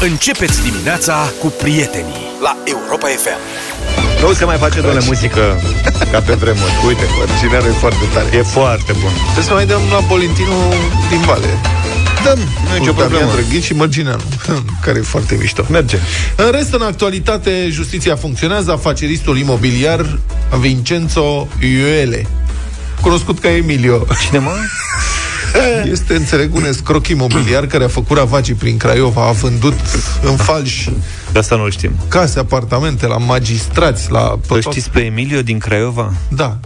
Începeți dimineața cu prietenii la Europa FM. Nu se mai face, doamne, muzică ca pe vremuri. Uite, Originalul e foarte tare. e foarte bun. Trebuie să mai dăm la Polintinu din Vale. Dăm, nu e nicio Cu Damian problemă. Drăghici și Mărgineanu, care e foarte mișto. Merge. În rest, în actualitate, justiția funcționează. Afaceristul imobiliar Vincenzo Iuele, cunoscut ca Emilio, Cine, mă? este, înțeleg, un escroc imobiliar care a făcut ravagii prin Craiova, a vândut în falși De asta nu știm. case, apartamente, la magistrați, la... Îl pe tot- știți pe Emilio din Craiova? Da.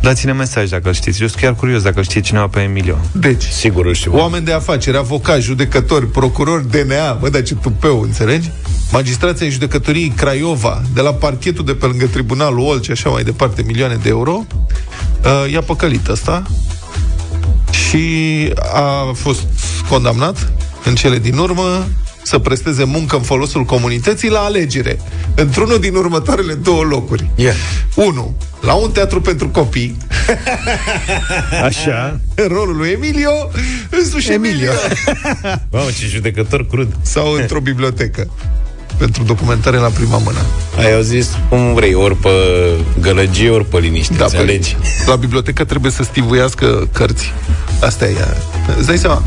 Dați-ne mesaj dacă îl știți. Eu sunt chiar curios dacă îl știe cineva pe Emilio. Deci, Sigur îl știu. Oameni de afaceri, avocați, judecători, procurori, DNA, bă, dar ce tupeu, înțelegi? Magistrații în judecătorii Craiova, de la parchetul de pe lângă tribunalul Olce, așa mai departe, milioane de euro, uh, i-a păcălit ăsta și a fost condamnat în cele din urmă să presteze muncă în folosul comunității la alegere, într-unul din următoarele două locuri. Yeah. 1. La un teatru pentru copii, Așa. în rolul lui Emilio, însuși Emilio. Mamă, ce judecător crud. sau într-o bibliotecă pentru documentare la prima mână. Ai auzit cum vrei, ori pe gălăgie, ori pe liniște, da, înțelegi? pe- la bibliotecă trebuie să stivuiască cărți. Asta e ea. Îți dai seama,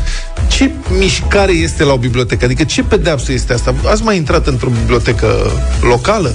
ce mișcare este la o bibliotecă? Adică ce pedeapsă este asta? Ați mai intrat într-o bibliotecă locală?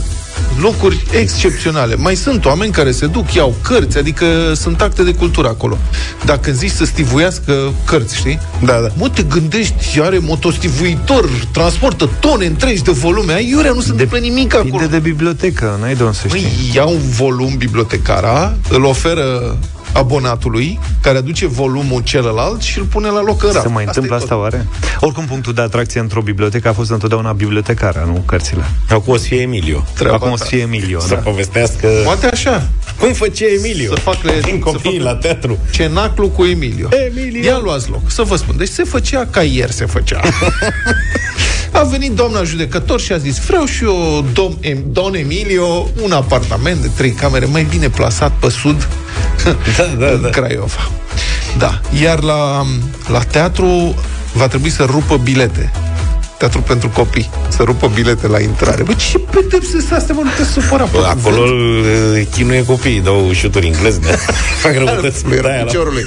Locuri excepționale. Mai sunt oameni care se duc, iau cărți, adică sunt acte de cultură acolo. Dacă zici să stivuiască cărți, știi? Da, da. Mă, te gândești, are motostivuitor, transportă tone întregi de volume. Ai iurea, nu se întâmplă nimic acolo. Depinde de bibliotecă, n-ai de unde să știi. Păi, ia un volum bibliotecara, îl oferă abonatului, care aduce volumul celălalt și îl pune la loc în raf. Se mai întâmplă e asta tot. oare? Oricum, punctul de atracție într-o bibliotecă a fost întotdeauna bibliotecara, nu cărțile. Acum o să fie Emilio. Treaba Acum o ta. să fie Emilio, Să da. povestească Poate așa. cum făcea Emilio. Să fac le- Din să copii fac- la teatru. Cenaclu cu Emilio. Emilio. Ia luați loc, să vă spun. Deci se făcea ca ieri se făcea. A venit doamna judecător și a zis Vreau și eu, dom, em, don Emilio, un apartament de trei camere mai bine plasat pe sud Da, da, în da. Craiova. Da. Iar la, la teatru va trebui să rupă bilete. Teatru pentru copii. Să rupă bilete la intrare. Bă, ce pedepse sunt astea, mă? Nu te supăra. Bă, Acolo îl chinuie copiii, dau șuturi în glezne. Fac răutăți Lui Da, era la- piciorului.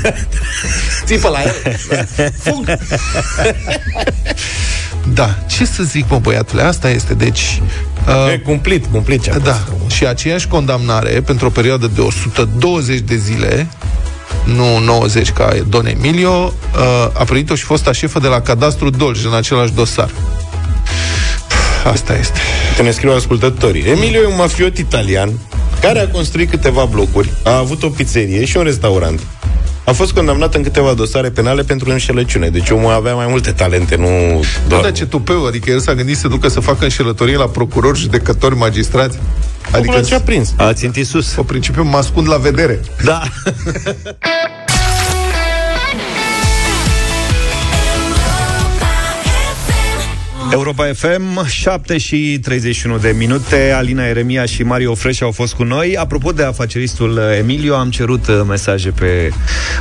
Țipă la el. Fug. Da, ce să zic, mă, băiatule, asta este, deci... E Uh, cumplit, cumplit ce a da, fost. și aceeași condamnare pentru o perioadă de 120 de zile, nu 90 ca Don Emilio, uh, a primit-o și fosta șefă de la Cadastru Dolj în același dosar. Asta este. Că ne scriu ascultătorii. Emilio e un mafiot italian care a construit câteva blocuri, a avut o pizzerie și un restaurant. A fost condamnat în câteva dosare penale pentru înșelăciune. Deci omul avea mai multe talente, nu Da, doar... dar ce tupeu, adică el s-a gândit să ducă să facă înșelătorie la procurori, judecători, magistrați. Adică ce a prins. A țintit sus. Pe principiu mă ascund la vedere. Da. Europa FM, 7 și 31 de minute. Alina Eremia și Mario Fresh au fost cu noi. Apropo de afaceristul Emilio, am cerut uh, mesaje pe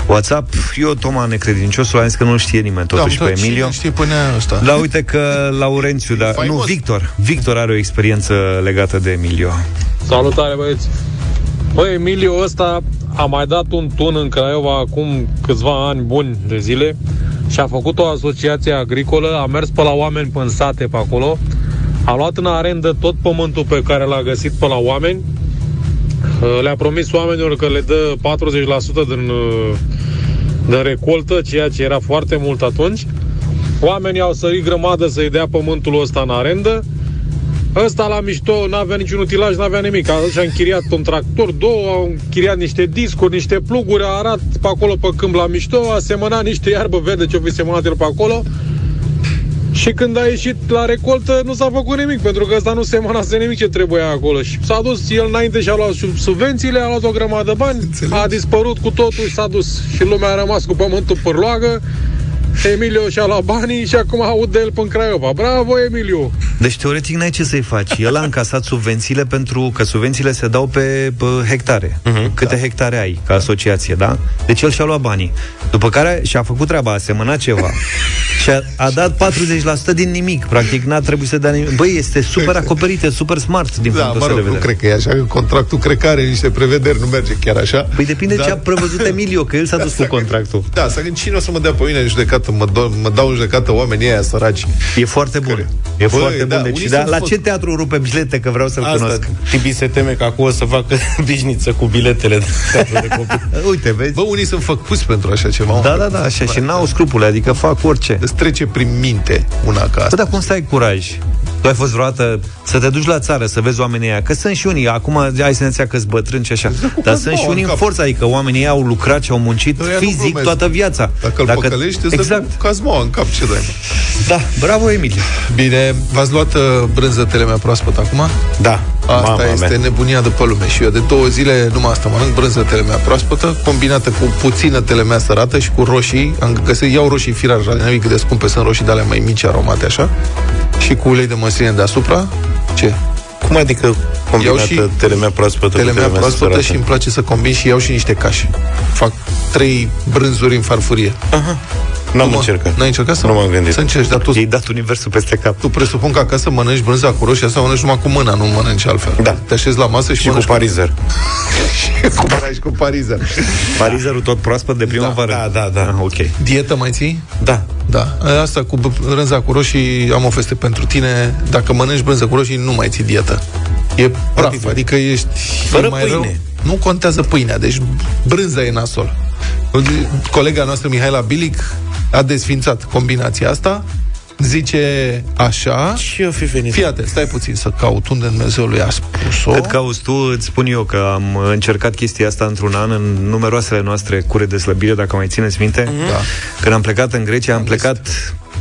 WhatsApp. Eu, Toma Necredinciosul, am zis că nu știe nimeni totuși da, pe Emilio. Cine știe până ăsta? Da, uite că Laurențiu, da, nu, faimos. Victor. Victor are o experiență legată de Emilio. Salutare băieți! Băi, Emilio ăsta a mai dat un tun în Craiova acum câțiva ani buni de zile și a făcut o asociație agricolă, a mers pe la oameni pe în sate pe acolo, a luat în arendă tot pământul pe care l-a găsit pe la oameni, Uh, le-a promis oamenilor că le dă 40% din, uh, din recoltă, ceea ce era foarte mult atunci. Oamenii au sărit grămadă să-i dea pământul ăsta în arendă, Ăsta la mișto n-avea niciun utilaj, n-avea nimic. A și-a închiriat un tractor, două, au închiriat niște discuri, niște pluguri, a arat pe acolo pe câmp la mișto, a semănat niște iarbă verde ce-o fi semănat el pe acolo. Și când a ieșit la recoltă, nu s-a făcut nimic, pentru că ăsta nu semănase nimic ce trebuia acolo. Și s-a dus el înainte și a luat sub- subvențiile, a luat o grămadă de bani, Înțeleg. a dispărut cu totul și s-a dus. Și lumea a rămas cu pământul pârloagă. Emilio și-a luat banii și acum aud de el până Craiova. Bravo, Emilio! Deci, teoretic, n-ai ce să-i faci. El a încasat subvențiile pentru că subvențiile se dau pe, pe hectare. Uh-huh, Câte da. hectare ai ca asociație, da? Deci el și-a luat banii. După care și-a făcut treaba, a semănat ceva. Și a, a dat 40% din nimic. Practic n-a trebuit să dea nimic. Băi, este super acoperită, super smart din Da, punctul mă ăsta rog, de nu vedere. cred că e așa, că contractul cred că are niște prevederi, nu merge chiar așa. Păi depinde Dar- ce a prevăzut Emilio, că el s-a dus cu contractul. Da, să gând cine o să mă dea pe mine în judecată, mă, do- mă dau în judecată oamenii ăia săraci. E foarte bun. Care? E Băi, foarte da, bun. Deci, unii da, sunt la făc- ce teatru rupe bilete, că vreau să-l Asta, cunosc. Tibi se teme că acum o să facă bișniță cu biletele de teatru de copii. Uite, vezi? Bă, unii sunt făcuți pentru așa ceva. Da, da, da, așa, și n-au scrupule, adică fac orice. Îți trece prin minte una ca Bă, asta. dar cum să ai curaj? Tu ai fost vreodată să te duci la țară, să vezi oamenii ăia, că sunt și unii, acum ai senzația că sunt bătrâni și așa, dar sunt și cazmaua unii în în cap. forță, adică oamenii ăia au lucrat și au muncit Ăia nu fizic glumesc. toată viața. Dacă îl păcălești, îți exact. dă cu cazmoa în cap, ce dai? Da, bravo, Emilie. Bine, v-ați luat uh, brânză telemea proaspăt acum? Da, Asta mama este mea. nebunia de pe lume și eu de două zile numai asta mănânc brânză telemea proaspătă, combinată cu puțină telemea sărată și cu roșii. Am găsit, iau roșii firar, nimic cât de scumpe, sunt roșii de alea mai mici, aromate așa, și cu ulei de măsline deasupra. Ce? Cum adică Iau combinată și telemea proaspătă cu Telemea proaspătă sărată? și îmi place să combin și iau și niște cașe. Fac trei brânzuri în farfurie. N-am Nu, mă, încercat. N-ai încercat să Nu m-am gândit. Să încerci, dar tu, I-ai dat universul peste cap. tu presupun că acasă mănânci brânza cu roșii asta, mănânci numai cu mâna, nu mănânci altfel. Da. Te așezi la masă și, Și cu mănânci parizer. cu, mănânci cu parizer. Parizerul tot proaspăt de primăvară. Da, da, da. Ah, ok. Dietă mai ții? Da. Da. Asta cu brânza cu roșii, am o feste pentru tine. Dacă mănânci brânză cu roșii, nu mai ții dietă. E praf, Adică? adică ești Fără e mai pâine. Rău. Nu contează pâinea, deci brânza e nasol. Colega noastră, Mihaela Bilic, a desfințat combinația asta. Zice așa... Și eu fi venit. Fii atent, stai puțin să caut unde Dumnezeului a spus-o. Cât cauți tu, îți spun eu că am încercat chestia asta într-un an în numeroasele noastre cure de slăbire, dacă mai țineți minte. Da. Când am plecat în Grecia, am plecat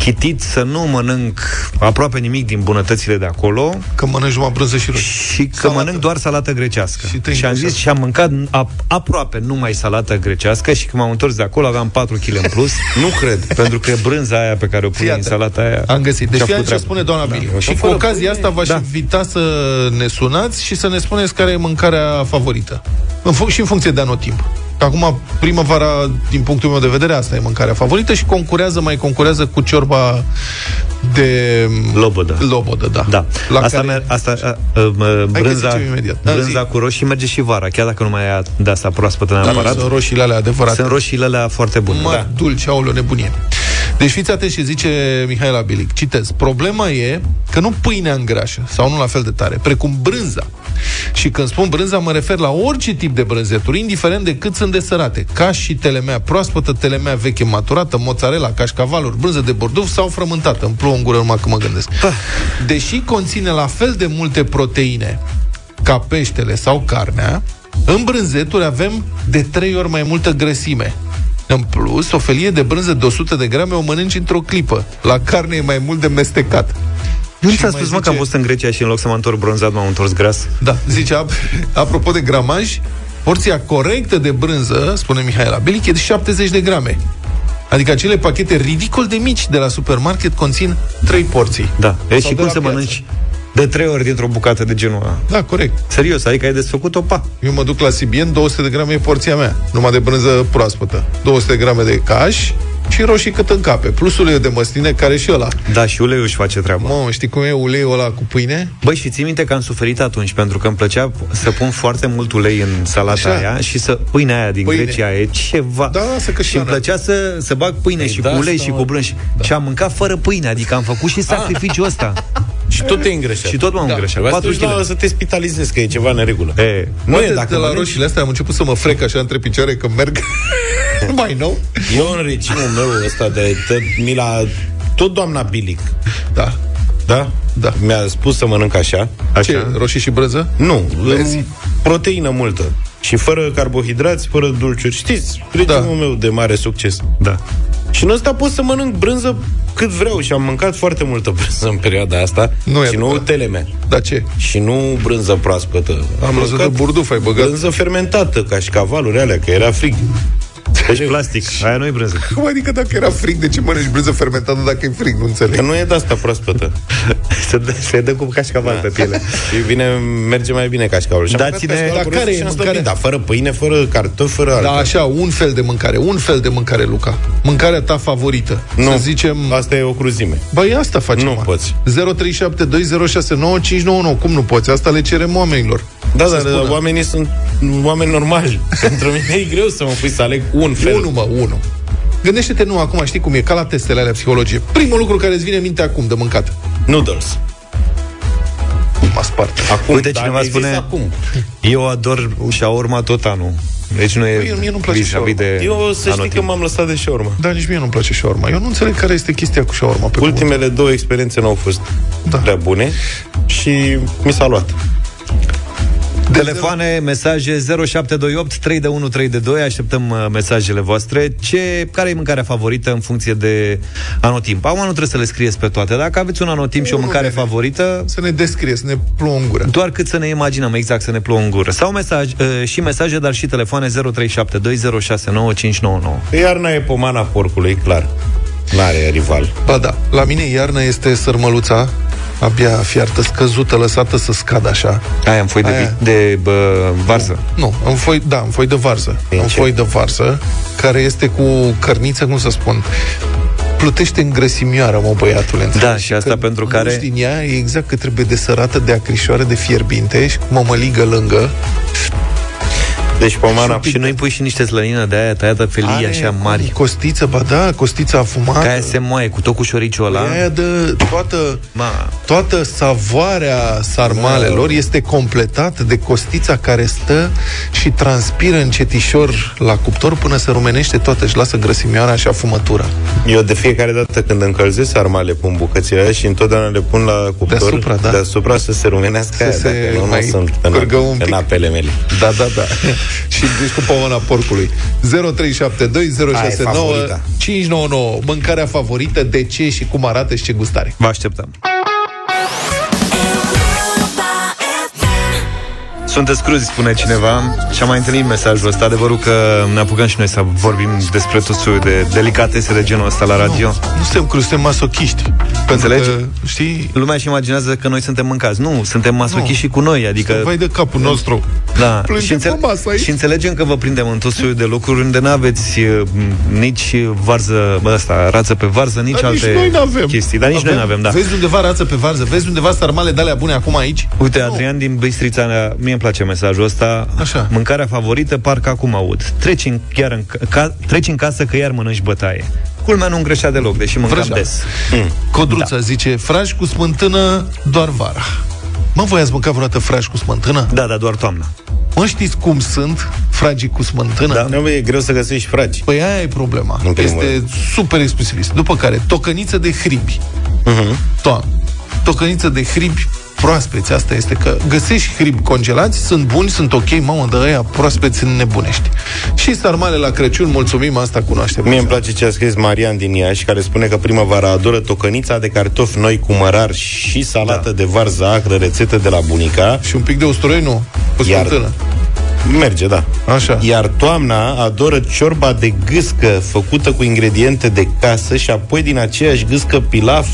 chitit să nu mănânc aproape nimic din bunătățile de acolo Că mănânci numai brânză și roșii. și că Salată. mănânc doar salată grecească. Și te Și am îngreșează. zis și am mâncat a, aproape numai salată grecească și când m-am întors de acolo aveam 4 kg în plus. Nu cred. pentru că brânza aia pe care o pune Fii în atent. salata aia Am găsit. Deci și-a fii făcut ce treabă. spune doamna da. Bili. Și cu fără ocazia pâine, asta v-aș da. invita să ne sunați și să ne spuneți care e mâncarea favorită. În fun- și în funcție de anotimp. Că Acum, primăvara, din punctul meu de vedere, asta e mâncarea favorită și concurează, mai concurează cu ciorba de... Lobodă. Lobodă, da. Da. La asta, care... mer- asta a, a, a, Hai că brânza, zicem imediat. Da, brânza zi. cu roșii merge și vara, chiar dacă nu mai e de asta proaspătă Da, neapărat. sunt roșiile alea adevărate. Sunt roșiile alea foarte bune. Mă, Da. dulce, aoleo, nebunie. Deci fiți atenți și zice Mihaela Bilic. Citez. Problema e că nu pâinea îngrașă, sau nu la fel de tare, precum brânza. Și când spun brânza, mă refer la orice tip de brânzeturi, indiferent de cât sunt de sărate. Ca și telemea proaspătă, telemea veche maturată, mozzarella, cașcavaluri, brânză de borduf sau frământată. Îmi plouă în gură numai că mă gândesc. Deși conține la fel de multe proteine ca peștele sau carnea, în brânzeturi avem de trei ori mai multă grăsime. În plus, o felie de brânză de 100 de grame o mănânci într-o clipă. La carne e mai mult de mestecat. Nu Și ți-a mai spus, mă, că am zice- fost în Grecia și în loc să mă întorc bronzat, m-am întors gras? Da, zice, ap- apropo de gramaj, porția corectă de brânză, spune Mihaela Belic, e de 70 de grame. Adică acele pachete ridicol de mici de la supermarket conțin 3 porții. Da. E, Sau și de cum la să piață. mănânci de trei ori dintr-o bucată de genul ăla? Da, corect. Serios, adică ai desfăcut-o, pa. Eu mă duc la Sibien, 200 de grame e porția mea, numai de brânză proaspătă. 200 de grame de caș și roșii cât încape. Plus uleiul de măsline, care și ăla. Da, și uleiul își face treaba. Mă, știi cum e uleiul ăla cu pâine? Băi, și ții minte că am suferit atunci pentru că îmi plăcea să pun foarte mult ulei în salata Așa. aia și să pâinea aia din Pâine. Grecia e ceva. Da, să că și îmi plăcea să, să bag pâine și da, cu ulei asta, și mă. cu brânci. Da. Și am mâncat fără pâine, adică am făcut și sacrificiul ăsta. Și tot te îngreșat. și tot m-am da. îngreșat. Trebuia să 4 te duci la, kg. să te spitalizezi, că e ceva în neregulă. E, Nu Poate e, dacă de la mănânci- roșiile astea am început să mă frec așa între picioare că merg mai nou. Eu în regimul meu ăsta de tot, mi l-a, tot doamna Bilic, Da. da? Da. Mi-a spus să mănânc așa. Ce, roșii și brânză? Nu, Vezi? în proteină multă. Și fără carbohidrați, fără dulciuri. Știți, regimul Da. meu de mare succes. Da. Și în ăsta pot să mănânc brânză cât vreau și am mâncat foarte multă brânză în perioada asta. Nu e și nu adevărat. telemea. Da ce? Și nu brânză proaspătă. Am Brânză mâncat de burduf ai băgat. Brânză fermentată, ca și cavaluri alea, că era frig. Deci plastic, aia nu e brânză. Cum adică dacă era frig, de ce mănânci brânză fermentată dacă e frig? Nu înțeleg. Că nu e de asta proaspătă. se, dă, se dă cu cașcaval pe piele. Și vine, merge mai bine cașcavalul. Și am Dați-ne- mâncat cașcaval Dar cu care rost e și am mâncarea? slăbit, Da, fără pâine, fără cartofi, fără Da, altă. așa, un fel de mâncare, un fel de mâncare, Luca. Mâncarea ta favorită. Nu, Să zicem... asta e o cruzime. Băi, asta facem. Nu mă. poți. 0372069599. Cum nu poți? Asta le cerem oamenilor. Da, Să dar spună. oamenii sunt oameni normali. Pentru mine e greu să mă pui să aleg un fel. Unu, mă, unu. Gândește-te nu acum, știi cum e, ca la testele alea psihologie. Primul lucru care îți vine în minte acum de mâncat. Noodles. M-a spart. Acum, Uite, dar cineva mi-ai zis spune- Acum. Eu ador shawarma tot anul. Deci nu e Păi, mie nu-mi place vis-a-vis de Eu să știi anotimp. că m-am lăsat de shawarma. Dar nici mie nu-mi place shawarma. Eu nu înțeleg care este chestia cu shawarma. Pe cuvânt. Ultimele două experiențe nu au fost Da. prea bune și mi s-a luat. Telefoane, mesaje 0728 3 de 1 3 de 2 Așteptăm uh, mesajele voastre ce, Care e mâncarea favorită în funcție de anotimp? Acum nu trebuie să le scrieți pe toate Dacă aveți un anotimp și o Nu, mâncare nene. favorită Să ne descrie, să ne plouă în gură. doar cât să ne imaginăm exact să ne plouă în gură Sau mesaj, uh, și mesaje, dar și telefoane 0372069599 Iarna e pomana porcului, clar. N-are rival. Ba da, la mine iarna este sărmăluța abia fiartă, scăzută, lăsată să scadă așa. Aia în foi de, Aia. vi- de bă, varză Nu, în foi, da, în foi de varză. În În ce? foi de varză, care este cu cărniță, cum să spun, plutește în grăsimioară, mă, băiatule. înțelegi? Da, și asta Că pentru muști care- din ea e exact că trebuie de sărată, de acrișoară, de fierbinte și cu mămăligă lângă. Deci pomana... Și nu-i pui și niște slănină de aia tăiată felie Are așa mari Costiță, ba da, costița afumată. Ca aia se moaie cu tot cu șoriciul ăla Aia de toată, Ma, toată savoarea sarmalelor este completată de costița care stă și transpiră încetișor la cuptor până se rumenește toată și lasă grăsimioara și afumătura. Eu de fiecare dată când încălzesc sarmale pun bucățile aia și întotdeauna le pun la cuptor Deasupra, da. deasupra să se rumenească Să aia, se dacă nu, nu mai sunt în, curgă un în pic. apele mele. Da, da, da. Și deci cu pămâna porcului. 0372069599 599. Mâncarea favorită, de ce și cum arată și ce gustare. vă așteptăm Sunteți cruzi, spune cineva Și am mai întâlnit mesajul ăsta Adevărul că ne apucăm și noi să vorbim Despre tot soiul de delicatese de genul ăsta la radio Nu suntem cruzi, suntem masochiști. Pentru Înțelegi? că, știi, Lumea își imaginează că noi suntem mâncați Nu, suntem masochiști Nu. și cu noi Adică vai de capul nostru. Da, Plângem și, înțel- pe masă aici. și înțelegem că vă prindem în tot soiul de locuri unde nu aveți nici varză, bă, asta, rață pe varză, nici Dar nici alte noi n-avem. chestii. Dar nici noi nu avem, da. Vezi undeva rață pe varză, vezi undeva sarmale de alea bune acum aici? Uite, Adrian din Bistrița, ne- mie îmi place mesajul ăsta. Așa. Mâncarea favorită, parcă acum aud. Treci în, chiar în, ca, treci în casă că iar mănânci bătaie. Culmea nu îngreșea deloc, deși mâncam Vrăja. des. Codruța da. zice, frași cu smântână doar vara. Mă, voi ați mâncat vreodată frași cu smântână? Da, da, doar toamna. Mă, știți cum sunt fragii cu smântână? Da. Nu, bă, e greu să găsești fragi. Păi aia e problema. În primul Este rând. super exclusivist. După care, tocăniță de hribi. Uh-huh. Toamnă. Tocăniță de hribi proaspeți. Asta este că găsești hribi congelați, sunt buni, sunt ok, mamă, de aia proaspeți nebunești. Și sarmale la Crăciun, mulțumim, asta cunoaștem. Mie îmi place ce a scris Marian din Iași, care spune că primăvara adoră tocănița de cartofi noi cu mărar și salată da. de varză acră, rețetă de la bunica. Și un pic de usturoi, nu? Cu Iar- smântână. Merge, da. Așa. Iar toamna adoră ciorba de gâscă făcută cu ingrediente de casă și apoi din aceeași gâscă pilaf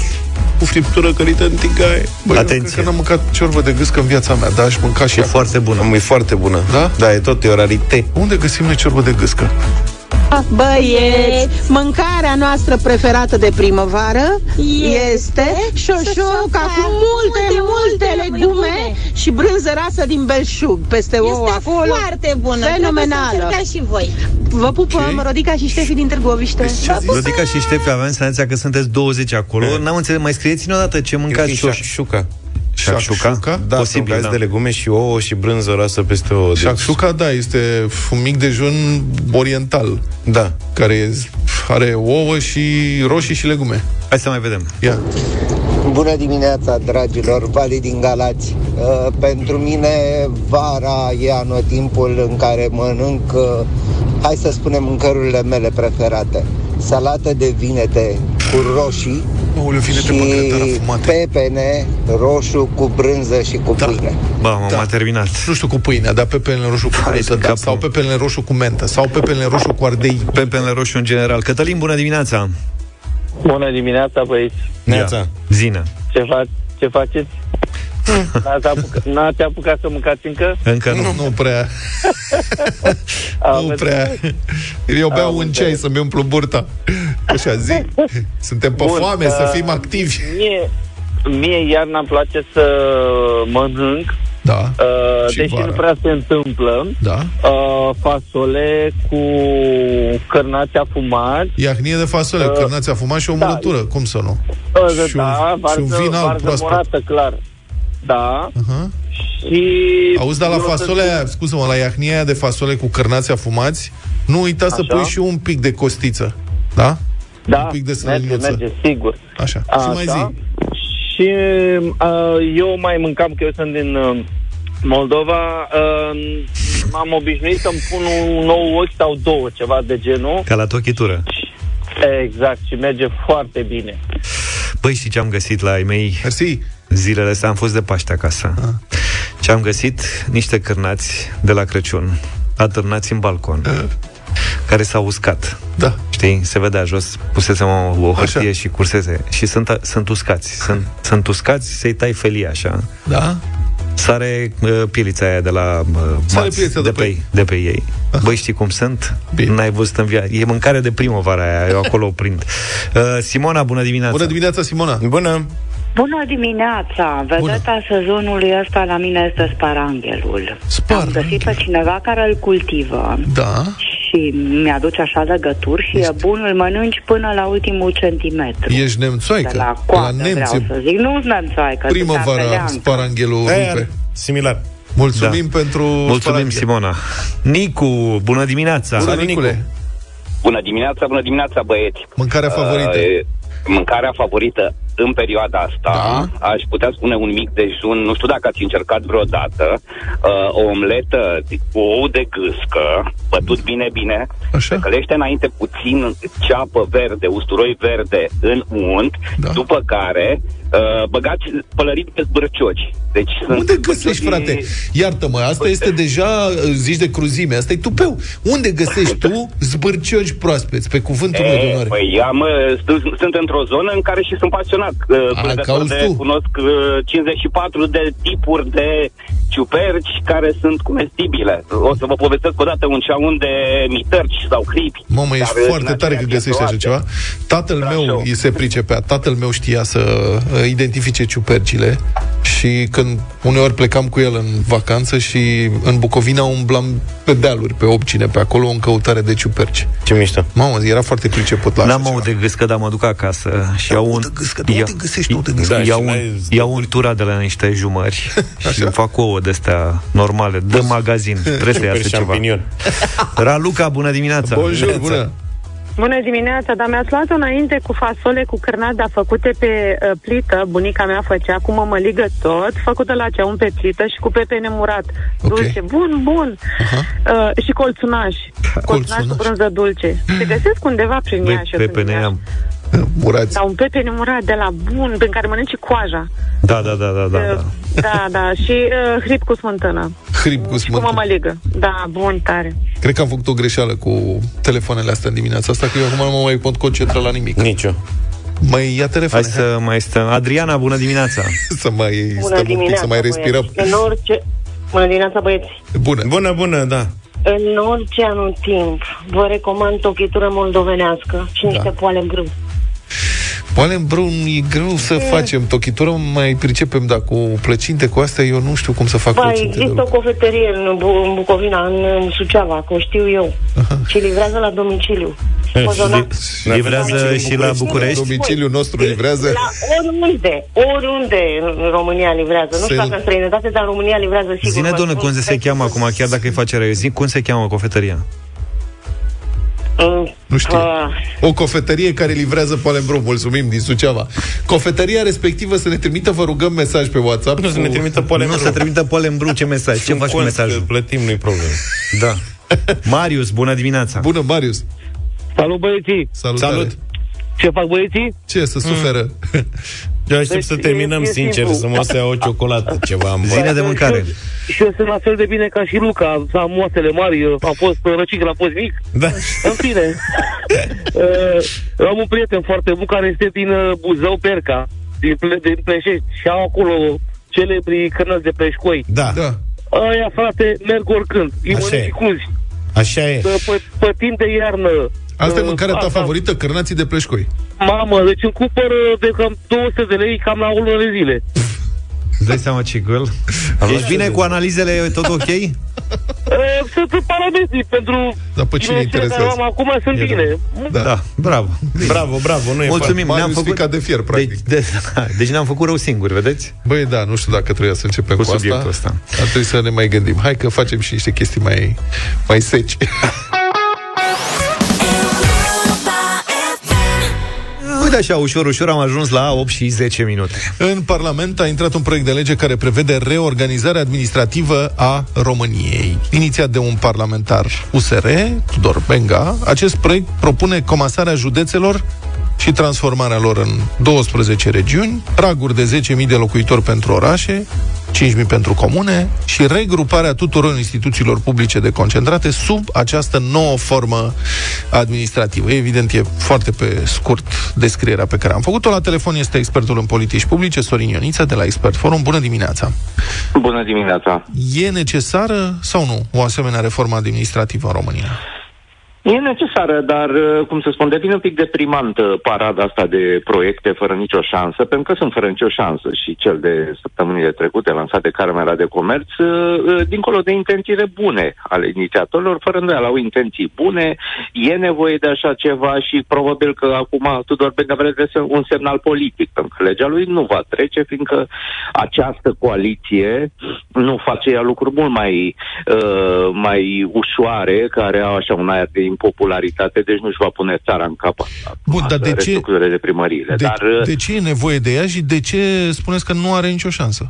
cu friptură călită în tigaie. Băi, eu Atenție. cred că n-am mâncat ciorbă de gâscă în viața mea, dar aș mânca și E acum. foarte bună. E foarte bună. Da? Da, e tot, e o rarite. Unde găsim noi ciorbă de gâscă? Băieți, mâncarea noastră preferată de primăvară este șoșoca cu multe, multe legume și brânză rasă din belșug peste ouă Este acolo. foarte bună. Fenomenală. Trebuie să încercați și voi. Vă pupăm, Rodica și Ștefi din Târgoviște. Rodica și Ștefi, aveam senzația că sunteți 20 acolo. N-am înțeles, mai scrieți-ne odată ce mâncați și șoș. șuca. Șașuca? Da, Posibil, Posibil, da. de legume și ouă și brânză rasă peste ouă. Deci- Shakshuka, da, este un mic dejun oriental, Da. care are ouă și roșii și legume. Hai să mai vedem. Ia. Bună dimineața, dragilor, Vali din Galați. Uh, pentru mine, vara e anotimpul în care mănânc, uh, hai să spunem, mâncărurile mele preferate. Salată de vinete cu roșii, Aoleu, vinete pe grătar și afumate. pepene roșu cu brânză și cu Da. pâine. Ba, m-am Da. terminat. Nu știu cu pâinea, dar pepene roșu cu Hai brânză, de da. capul. Sau pepene roșu cu mentă. Sau pepene roșu cu ardei. Pepene roșu în general. Cătălin, bună dimineața! Bună dimineața, băieți. Neața. Zină. Ce, fa- ce faceți? N-ați, apucat, n-ați apucat să mâncați încă? Încă nu. Nu, nu prea. Am nu prea. Eu beau un ceai să-mi umplu burta. Așa, zi. Suntem pe Bun, foame, uh, să fim activi. Mie, mie iarna îmi place să mănânc, Da, uh, Și deși vara. nu prea se întâmplă, da. uh, fasole cu cărnați afumați, Iahnie de fasole, Uh, cărnați afumat și o da. murătură. Cum să nu? uh, Și un- da, și varză, un vin alb varză proaspăt. morată, clar. Da, Uh-huh. și... Auzi, dar la eu să fasole zic- aia, scuză-mă, la iahnia aia de fasole cu cărnați afumați, nu uita să Așa. pui și un pic de costiță. Da? Da, un pic de merge, slăninuță. merge, sigur. Așa. Așa. Și mai zi. Și uh, eu mai mâncam, că eu sunt din uh, Moldova, uh, m-am obișnuit să-mi pun un nou ochi sau două, ceva de genul. Ca la tochitură. Exact, și merge foarte bine. Băi, știi ce am găsit la ai mei Mersi. Zilele astea? Am fost de Paște acasă. Ah. Și am găsit niște cârnați de la Crăciun, atârnați în balcon, care s-au uscat. Da. Știi, se vedea jos, pusesem o, o hârtie Așa. și cursese. Și sunt, sunt uscați. Sunt, sunt uscați, să-i tai felia așa. Da? Sare uh, pielița aia de la uh, Sare mați, pielița de, de pe, pe ei. de pe ei. Băi, știi cum sunt? Bine. N-ai văzut în viață. E mâncare de primăvară aia, eu acolo o prind. Uh, Simona, bună dimineața! Bună dimineața, Simona. Bună. Bună dimineața! Vedeta sezonului ăsta la mine este sparanghelul. Sparanghelul. Am găsit pe cineva care îl cultivă Da. și mi-aduce așa legături și e bun, îl mănânci până la ultimul centimetru. Ești nemțoaică. de la la coadă, nemți vreau e să zic. Nu-s nemțoaică, sunt primăvara arpeleancă. sparanghelul Aia, rupe. similar. Mulțumim pentru Mulțumim, sparanghel. Simona. Nicu, bună dimineața! Bună, Salut, Nicule. Bună dimineața, bună dimineața, băieți. Mâncarea favorită. Uh, mâncarea favorită în perioada asta, Da. aș putea spune un mic dejun, nu știu dacă ați încercat vreodată, uh, o omletă cu ou de gâscă, bătut bine, bine, Așa. se călește înainte puțin ceapă verde, usturoi verde în unt, Da. după care uh, băgați pălărit pe zbârcioci. Deci sunt Unde găsești, zbârciocii- frate? Iartă-mă, asta este deja, zici de cruzime, asta e tupeu. Unde găsești tu zbârcioci proaspeți, pe cuvântul meu de E, onoare? păi, am, uh, sunt, sunt într-o zonă în care și sunt pasionat. Uh, vânzător cauți de, tu. cunosc uh, 54 de tipuri de ciuperci care sunt comestibile. O să vă povestesc odată un ceaun de mitărci sau hribi. Mamă, ești Dar, uh, foarte în tare că aceeași găsești așa situație. ceva. Tatăl Brașov. meu îi se pricepea, tatăl meu știa să uh, identifice ciupercile și când uneori plecam cu el în vacanță și în Bucovina umblam pe dealuri, pe obcine, pe acolo în căutare de ciuperci. Ce mișto. Mamă, era foarte priceput la așa N-am ceva. aud de gâscă, dar mă duc acasă și Da, iau ou un... de gâscă, de unde găsești ou de gâscă? Da, și iau, un, n-ai iau un tura de la niște jumări și îmi fac ouă de astea normale, de magazin. Trebuie să Super iasă ceva. champignon. Raluca, bună dimineața! Bonjour, bună! Bună dimineața, dar mi-ați luat înainte cu fasole cu cârnați, dar făcute pe uh, plită. Bunica mea făcea cu mămăligă tot, făcută la ceaun pe plită și cu pepene murat. Ok. Dulce, bun, bun. Aha. Uh, și colțunaș. Colțunaș cu brânză dulce. Se găsesc undeva prin Băi, Iași. eu sunt pepene din Iași. am. Murați. Dar un pepene murat de la bun, în care mănânci coaja. Da, da, da, da, da. Uh, da. da, da. Și uh, hrib cu smântână. Hrib cu Și cu smântână. mămăligă. Da, bun, tare. Cred că am făcut o greșeală cu telefoanele astea în dimineața asta, că eu acum nu mă mai pot concentra la nimic. Nicio. Mai ia telefon. Hai să mai stăm. Adriana, bună dimineața! să mai stăm un pic, să mai respirăm. În orice... Bună dimineața, băieți. Bună. Bună, bună, da. În orice anotimp vă recomand o chitură moldovenească și niște Da. poale în brâu. Poale în brâu e greu să facem. Tochitură mai pricepem, dar cu plăcinte, cu astea, eu nu știu cum să fac Ba, plăcinte. există deloc. o cofetărie în, Bu- în Bucovina, în, în Suceava, că o știu eu, și livrează la domiciliu. Cozonac. Livrează și la București? Domiciliul nostru livrează. La oriunde, oriunde în România livrează. Nu știu Se- dacă în străinătate, dar în România livrează sigur. Zine, Vă doamne, spun. cum se cheamă acum, chiar dacă îi face rău. Zi, cum se cheamă cofetăria? Mm, Nu știu. ah, O cofetărie care livrează poale în brâu. Mulțumim, din Suceava. Cofetăria respectivă să ne trimită, vă rugăm, mesaj pe WhatsApp. Nu să ne trimită poale în Nu brâu. să trimită poale în brâu, ce mesaj? Ce Un faci cu cont, mesajul? că Plătim, nu-i problemă. Da. Marius, bună dimineața! Bună, Marius! Salut, băieții! Salutare. Salut! Ce fac băieții? Ce, să suferă? Eu aștept Deci să terminăm, e- e sincer, simplu. să mă o să iau o ciocolată, ceva în Zine de mâncare. Și eu sunt la fel de bine ca și Luca. Am moasele mari, am fost răcit când am fost mic. Da. În fine. uh, am un prieten foarte bun care este din uh, Buzău, Perca, din, Ple- din Pleșești. Și au acolo celebri cărnăți de pleșcoi. Da. Da. Aia, frate, merg oricând. Îi Așa mănânc e. și cruzi. Așa e. Pe, pe, pe timp de iarnă. Asta e uh, mâncarea ta asta- favorită, cărnații de pleșcoi. Mamă, deci îmi cumpăr uh, de cam 200 de lei cam la o lună de zile. Dai seama ce găl. Ești bine cu analizele, e tot ok? Uh, Sunt parametri pentru Dar pe cine dimensiunea care interesează? am acum sunt E bine. Da, da bravo. Bravo, bravo, nu e Mulțumim, Marius ne-am făcut... fica de fier, practic. Deci, de, deci ne-am făcut rău singuri, vedeți? Băi, da, nu știu dacă trebuia să începem Cu cu, asta. subiectul ăsta. Ar trebui să ne mai gândim. Hai că facem și niște chestii mai, mai seci. așa, ușor, ușor am ajuns la 8 și 10 minute. În Parlament a intrat un proiect de lege care prevede reorganizarea administrativă a României. Inițiat de un parlamentar USR, Tudor Benga, acest proiect propune comasarea județelor și transformarea lor în 12 regiuni, praguri de 10.000 de locuitori pentru orașe, 5.000 pentru comune și regruparea tuturor instituțiilor publice deconcentrate sub această nouă formă administrativă. Evident, e foarte pe scurt descrierea pe care am făcut-o. La telefon este expertul în politici publice, Sorin Ioniță, de la Expert Forum. Bună dimineața! Bună dimineața! E necesară sau nu o asemenea reformă administrativă în România? E necesară, dar, uh, cum să spun, devine un pic deprimantă parada asta de proiecte fără nicio șansă, pentru că sunt fără nicio șansă. Și cel de săptămânile trecute lansat de Camera de Comerț, uh, uh, dincolo de intențiile bune ale inițiatorilor, fără îndoială au intenții bune, e nevoie de așa ceva și probabil că acum Tudor Benga vrea să un semnal politic, pentru că legea lui nu va trece, fiindcă această coaliție nu face ea lucruri mult mai, uh, mai ușoare, care au așa un aer de impopularitate, deci nu-și va pune țara în cap. Bun, dar de ce, restructurările de primăriile. de, Dar, uh, de ce e nevoie de ea și de ce spuneți că nu are nicio șansă?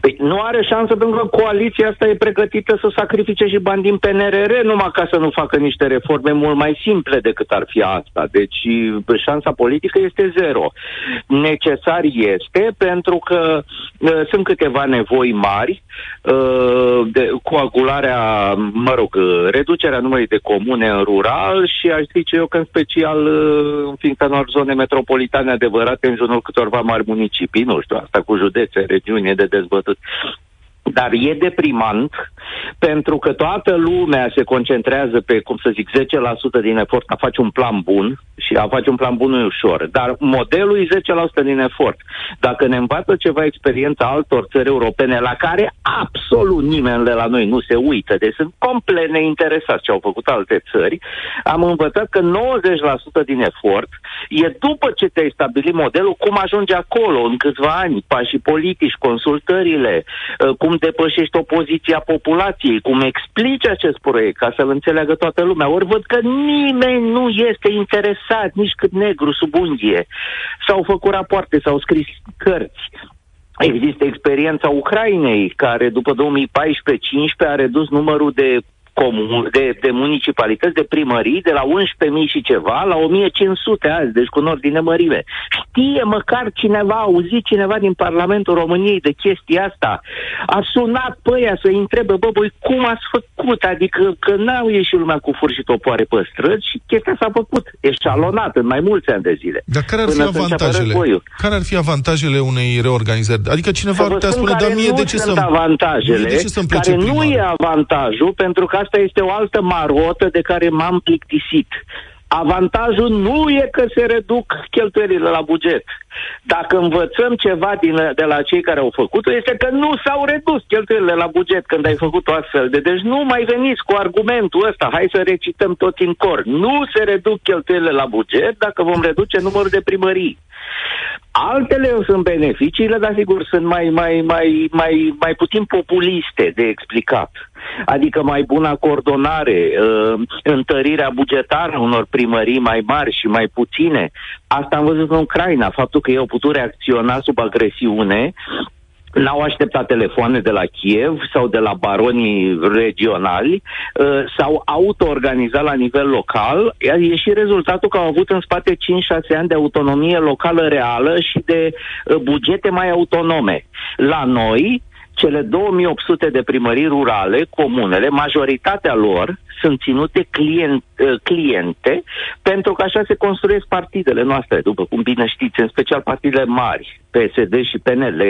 Păi nu are șansă pentru că coaliția asta e pregătită să sacrifice și bani din PNRR numai ca să nu facă niște reforme mult mai simple decât ar fi asta. Deci bă, șansa politică este zero. Necesar este pentru că uh, sunt câteva nevoi mari, uh, de coagularea, mă rog, uh, reducerea numărului de comune în rural și aș zice eu că în special uh, în fiindcă în zone metropolitane adevărate în jurul câtorva mari municipii, nu știu, asta cu județe, regiuni e de dezbătut. Dar e deprimant pentru că toată lumea se concentrează pe, cum să zic, 10% din efort a face un plan bun și a face un plan bun nu e ușor. Dar modelul e 10% din efort. Dacă ne învață ceva experiența altor țări europene la care absolut nimeni de la noi nu se uită, deci sunt complet neinteresați ce au făcut alte țări, am învățat că 90% din efort e după ce te-ai stabilit modelul, cum ajungi acolo în câțiva ani, pașii politici, consultările, uh, cum depășești opoziția populației, cum explici acest proiect ca să-l înțeleagă toată lumea. Ori văd că nimeni nu este interesat, nici cât negru sub unghie. S-au făcut rapoarte, s-au scris cărți. Există experiența Ucrainei, care după 2014-15 a redus numărul de comun, de, de municipalități, de primării, de la 11.000 și ceva la 1.500 azi, deci cu un ordine mărime. Știe măcar cineva, a auzit cineva din Parlamentul României de chestia asta. A sunat pe ea să-i întrebe, bă, băi, cum ați făcut? Adică că n-au ieșit lumea cu furi și topoare pe străzi și chestia s-a făcut eșalonat în mai mulți ani de zile. Dar care ar fi Până să înceapă avantajele? războiul. Care ar fi avantajele unei reorganizări? Adică cineva Să ar vă putea spun spune, care dar mie nu de ce sunt să avantajele, de ce să-mi plece care nu primarul? e avantajul, pentru că asta este o altă marotă de care m-am plictisit. Avantajul nu e că se reduc cheltuielile la buget. Dacă învățăm ceva din, de la cei care au făcut-o, este că nu s-au redus cheltuielile la buget când ai făcut o astfel de... Deci nu mai veniți cu argumentul ăsta, hai să recităm toți în cor. Nu se reduc cheltuielile la buget dacă vom reduce numărul de primării. Altele sunt beneficiile, dar sigur sunt mai, mai, mai, mai, mai puțin populiste de explicat. Adică mai bună coordonare, uh, întărirea bugetară unor primării mai mari și mai puține. Asta am văzut în Ucraina, faptul că ei au putut reacționa sub agresiune n-au așteptat telefoane de la Kiev sau de la baronii regionali, uh, s-au auto-organizat la nivel local, iar e și rezultatul că au avut în spate 5-6 ani de autonomie locală reală și de uh, bugete mai autonome. La noi, cele 2800 de primării rurale, comunele, majoritatea lor sunt ținute client, uh, cliente, pentru că așa se construiesc partidele noastre, după cum bine știți, în special partidele mari, PSD și PNL,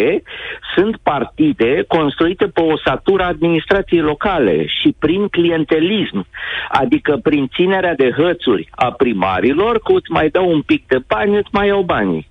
sunt partide construite pe o satură administrației locale și prin clientelism, adică prin ținerea de hățuri a primarilor, că îți mai dau un pic de bani, îți mai iau banii.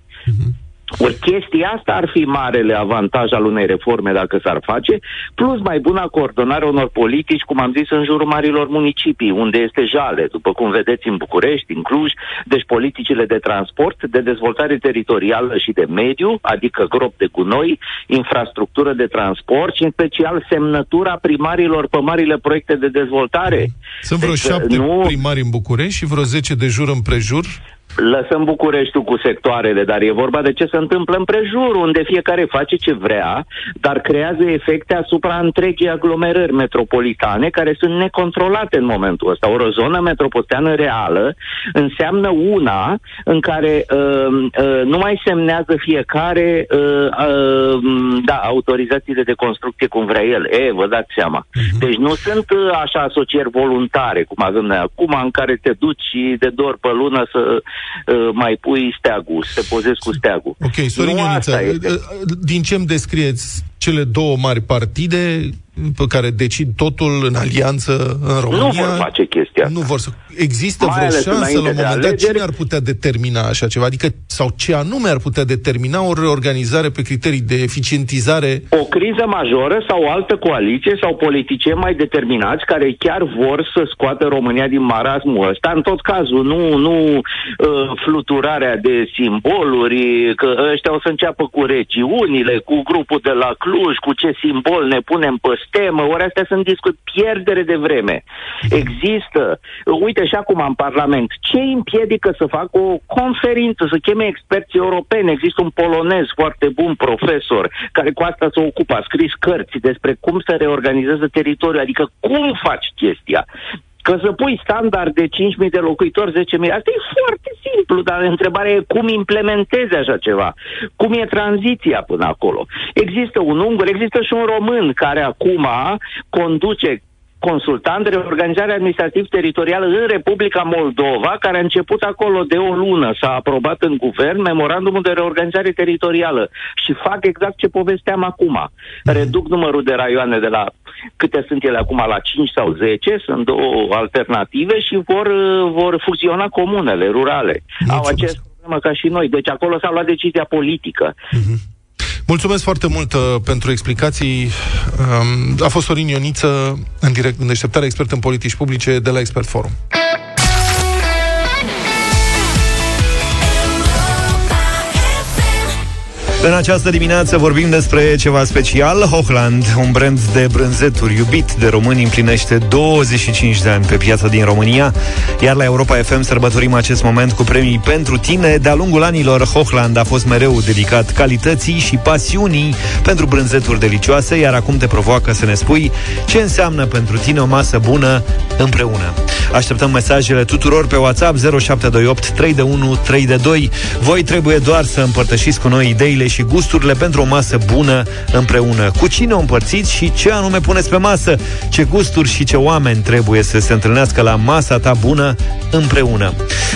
Ori chestia asta ar fi marele avantaj al unei reforme dacă s-ar face, plus mai bună coordonare unor politici, cum am zis, în jurul marilor municipii, unde este jale, după cum vedeți în București, în Cluj, deci politicile de transport, de dezvoltare teritorială și de mediu, adică grop de gunoi, infrastructură de transport și în special semnătura primarilor pe marile proiecte de dezvoltare. Sunt vreo Deci, șapte nu- primari în București și vreo 10 de jur împrejur. Lăsăm Bucureștiul cu sectoarele, dar e vorba de ce se întâmplă în prejur, unde fiecare face ce vrea, dar creează efecte asupra întregii aglomerări metropolitane, care sunt necontrolate în momentul ăsta. O zonă metropolitană reală înseamnă una în care uh, uh, nu mai semnează fiecare uh, uh, da, autorizațiile de construcție cum vrea el. E, vă dați seama. Deci nu sunt uh, așa asocieri voluntare, cum avem noi acum, în care te duci și de două ori pe lună să uh, mai pui steagul, să te pozezi cu steagul. Ok, Sorin Nu Ioniță, asta este. din ce îmi descrieți cele două mari partide pe care decid totul în alianță în România... Nu vor face chestia asta. Nu vor să... Există Mai vreo ales șansă la un înainte de moment dat? alegeri. Cine ar putea determina așa ceva? Adică, sau ce anume ar putea determina o reorganizare pe criterii de eficientizare? O criză majoră sau o altă coaliție sau politicieni mai determinați care chiar vor să scoată România din marasmul ăsta. În tot cazul, nu, nu uh, fluturarea de simboluri, că ăștia o să înceapă cu regiunile, cu grupul de la Cluj, cu ce simbol ne punem pe stemă, ori astea sunt discut pierdere de vreme. Există, uite și acum în Parlament, ce îi împiedică să facă o conferință, să cheme experți europeni? Există un polonez foarte bun, profesor, care cu asta se ocupă, a scris cărți despre cum să reorganizează teritoriul, adică cum faci chestia. Că să pui standard de 5.000 de locuitori, 10.000, asta e foarte simplu, dar întrebarea e cum implementezi așa ceva. Cum e tranziția până acolo. Există un ungur, există și un român care acum conduce consultant de reorganizare administrativ-teritorială în Republica Moldova, care a început acolo de o lună, s-a aprobat în guvern memorandumul de reorganizare teritorială și fac exact ce povesteam acum. Reduc numărul de raioane de la câte sunt ele acum la 5 sau 10, sunt două alternative și vor, vor fuziona comunele rurale. Au aceeași problemă ca și noi, deci acolo s-a luat decizia politică. Mulțumesc foarte mult uh, pentru explicații. Um, a fost Sorin Ioniță, în direct în deșteptare, expert în politici publice de la Expert Forum. În această dimineață vorbim despre ceva special. Hochland, un brand de brânzeturi iubit de români, împlinește 25 de ani pe piața din România, iar la Europa FM sărbătorim acest moment cu premii pentru tine. De-a lungul anilor, Hochland a fost mereu dedicat calității și pasiunii pentru brânzeturi delicioase, iar acum te provoacă să ne spui ce înseamnă pentru tine o masă bună împreună. Așteptăm mesajele tuturor pe WhatsApp 0728 3 de 1 3 de 2. Voi trebuie doar să împărtășiți cu noi ideile și gusturile pentru o masă bună împreună. Cu cine o împărțiți și ce anume puneți pe masă? Ce gusturi și ce oameni trebuie să se întâlnească la masa ta bună împreună?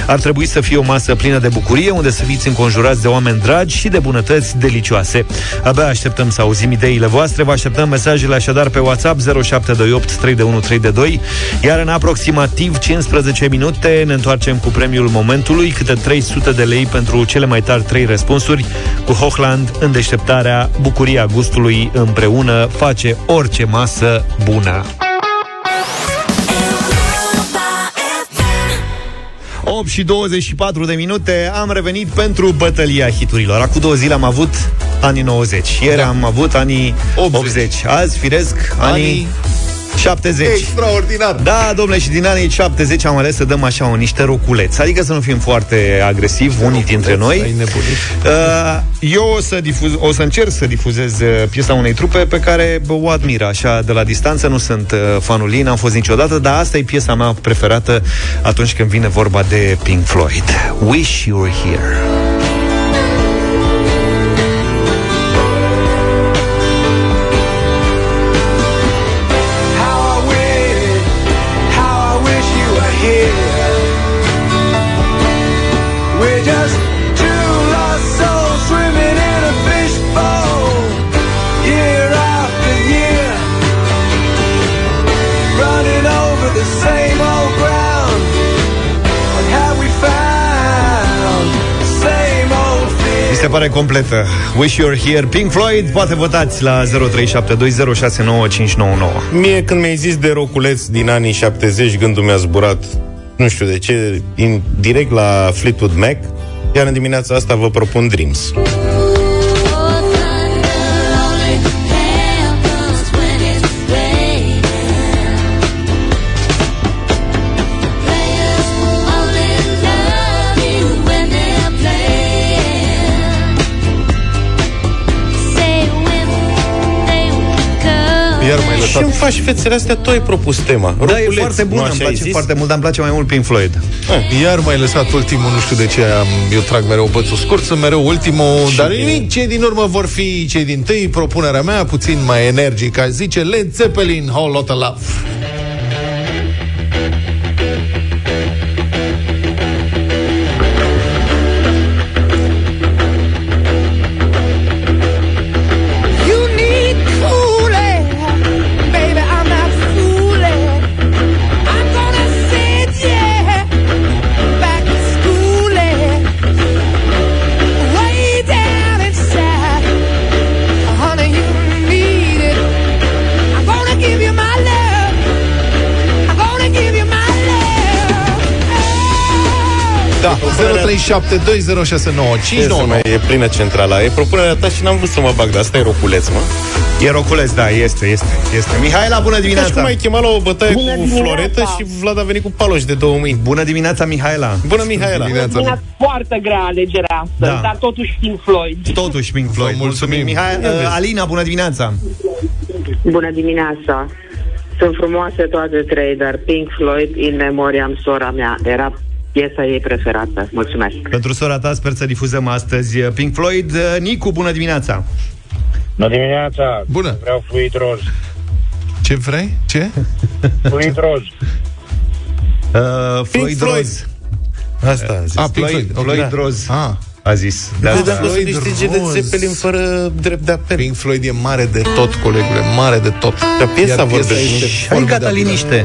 Ar trebui să fie o masă plină de bucurie, unde să fiți înconjurați de oameni dragi și de bunătăți delicioase. Abia așteptăm să auzim ideile voastre, vă așteptăm mesajele așadar pe WhatsApp 0728 312 iar în aproximativ 15 minute ne întoarcem cu premiul momentului, câte 300 de lei pentru cele mai tari 3 răspunsuri cu Hochland în deșteptarea Bucuria gustului împreună face orice masă bună. 8 și 24 de minute Am revenit pentru bătălia hiturilor Acum două zile am avut anii 90 Ieri da. am avut anii 80, 80. Azi, firesc, anii... anii 70. Extraordinar. Da, domnule, și din anii 70 am ales să dăm așa un niște roculeți. Adică să nu fim foarte agresivi, unii dintre noi. Ai nebunit. Uh, eu o să, difuz, o să încerc să difuzez uh, piesa unei trupe pe care bă, o admir așa de la distanță. Nu sunt uh, fanul ei, n-am fost niciodată, dar asta e piesa mea preferată atunci când vine vorba de Pink Floyd. Wish You Were Here. Fear. Mi se pare completă. Wish You Were Here. Pink Floyd, poate votați la 0372069599. Mie când mi-ai zis de roculeț din anii 70, gândul mi-a zburat, nu știu de ce, in, direct la Fleetwood Mac, iar în dimineața asta vă propun Dreams. Și lăsat îmi faci fețele astea, tu ai propus tema. Da, e Roculeț, foarte nu bună, îmi așa ai place zis? foarte mult, dar îmi place mai mult Pink Floyd. Iar mai lăsat ultimul, nu știu de ce am, eu trag mereu bățul scurt, sunt mereu ultimul, dar nimic, cei din urmă vor fi cei din tâi, propunerea mea, puțin mai energică, aș zice Led Zeppelin, Whole Lotta Love. 0372069599. e plină centrala. E propunerea ta și n-am vrut să mă bag, dar asta e roculeț, mă. E roculeț, da, este, este, este. Mihaela, bună Ca și cum dimineața! ai chemat la o bătaie Bună cu dimineața! floretă și Vlad a venit cu paloși de două mâini. Bună dimineața, Mihaela! Bună, Mihaela! Dimineața. Era foarte grea alegerea astăzi, Da. dar totuși Pink Floyd. Totuși, Pink Floyd, Vă mulțumim. Mihaela, uh, Alina, bună dimineața! Bună dimineața! Sunt frumoase toate trei, dar Pink Floyd, in memoriam sora mea, era piesa ei preferată. Mulțumesc! Pentru sora ta sper să difuzăm astăzi uh, Pink Floyd. Uh, Nicu, bună dimineața! Bună dimineața! Bună. Vreau fluid roz. Ce vrei? Ce? Fluid roz. Uh, Floyd Floyd. Rose. Asta a zis. Ah, Pink Floyd, Floyd. ok. Floyd Rose. Ah, A zis. Da, Da, da. dacă o să Floyd câștige de Rose. Zeppelin fără drept de apel. Pink Floyd e mare de tot, colegule, mare de tot. Dar piesa Iar vorbește. este Hai, formidabilă. gata, liniște!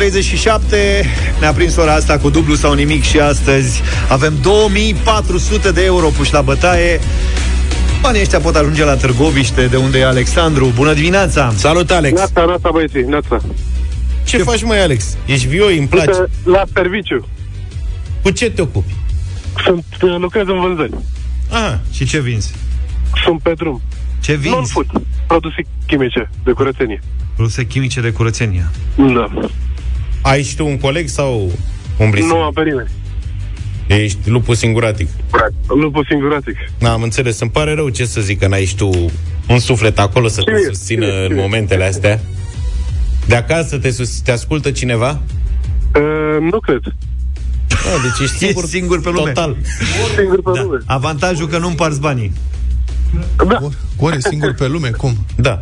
37 Ne-a prins ora asta cu dublu sau nimic și astăzi avem 2400 de euro puși la bătaie Banii ăștia pot ajunge la Târgoviște, de unde e Alexandru. Bună dimineața! Salut, Alex! Neața, neața, băieții, neața. Ce, ce faci, mai Alex? Ești vioi, îmi place. Uite, La serviciu. Cu ce te ocupi? Sunt, uh, lucrez în vânzări. Aha. Și ce vinzi? Sunt pe drum. Ce vinzi? Non-food. Produse chimice de curățenie. Produse chimice de curățenie. Da. Ai și tu un coleg sau umbli Nu am pe nimeni. Ești lupul singuratic. Lupul singuratic. Da, am înțeles. Îmi pare rău ce să zic că n-ai și tu un suflet acolo să te Cine e? susțină Cine e? în Cine e? momentele astea. De acasă te, sus- te ascultă cineva? Uh, nu cred. Da, deci ești singur, Ești singur pe lume. Total. Singur pe Da. lume. Avantajul că nu împarți banii. Da. Oare singur pe lume? Cum? Da.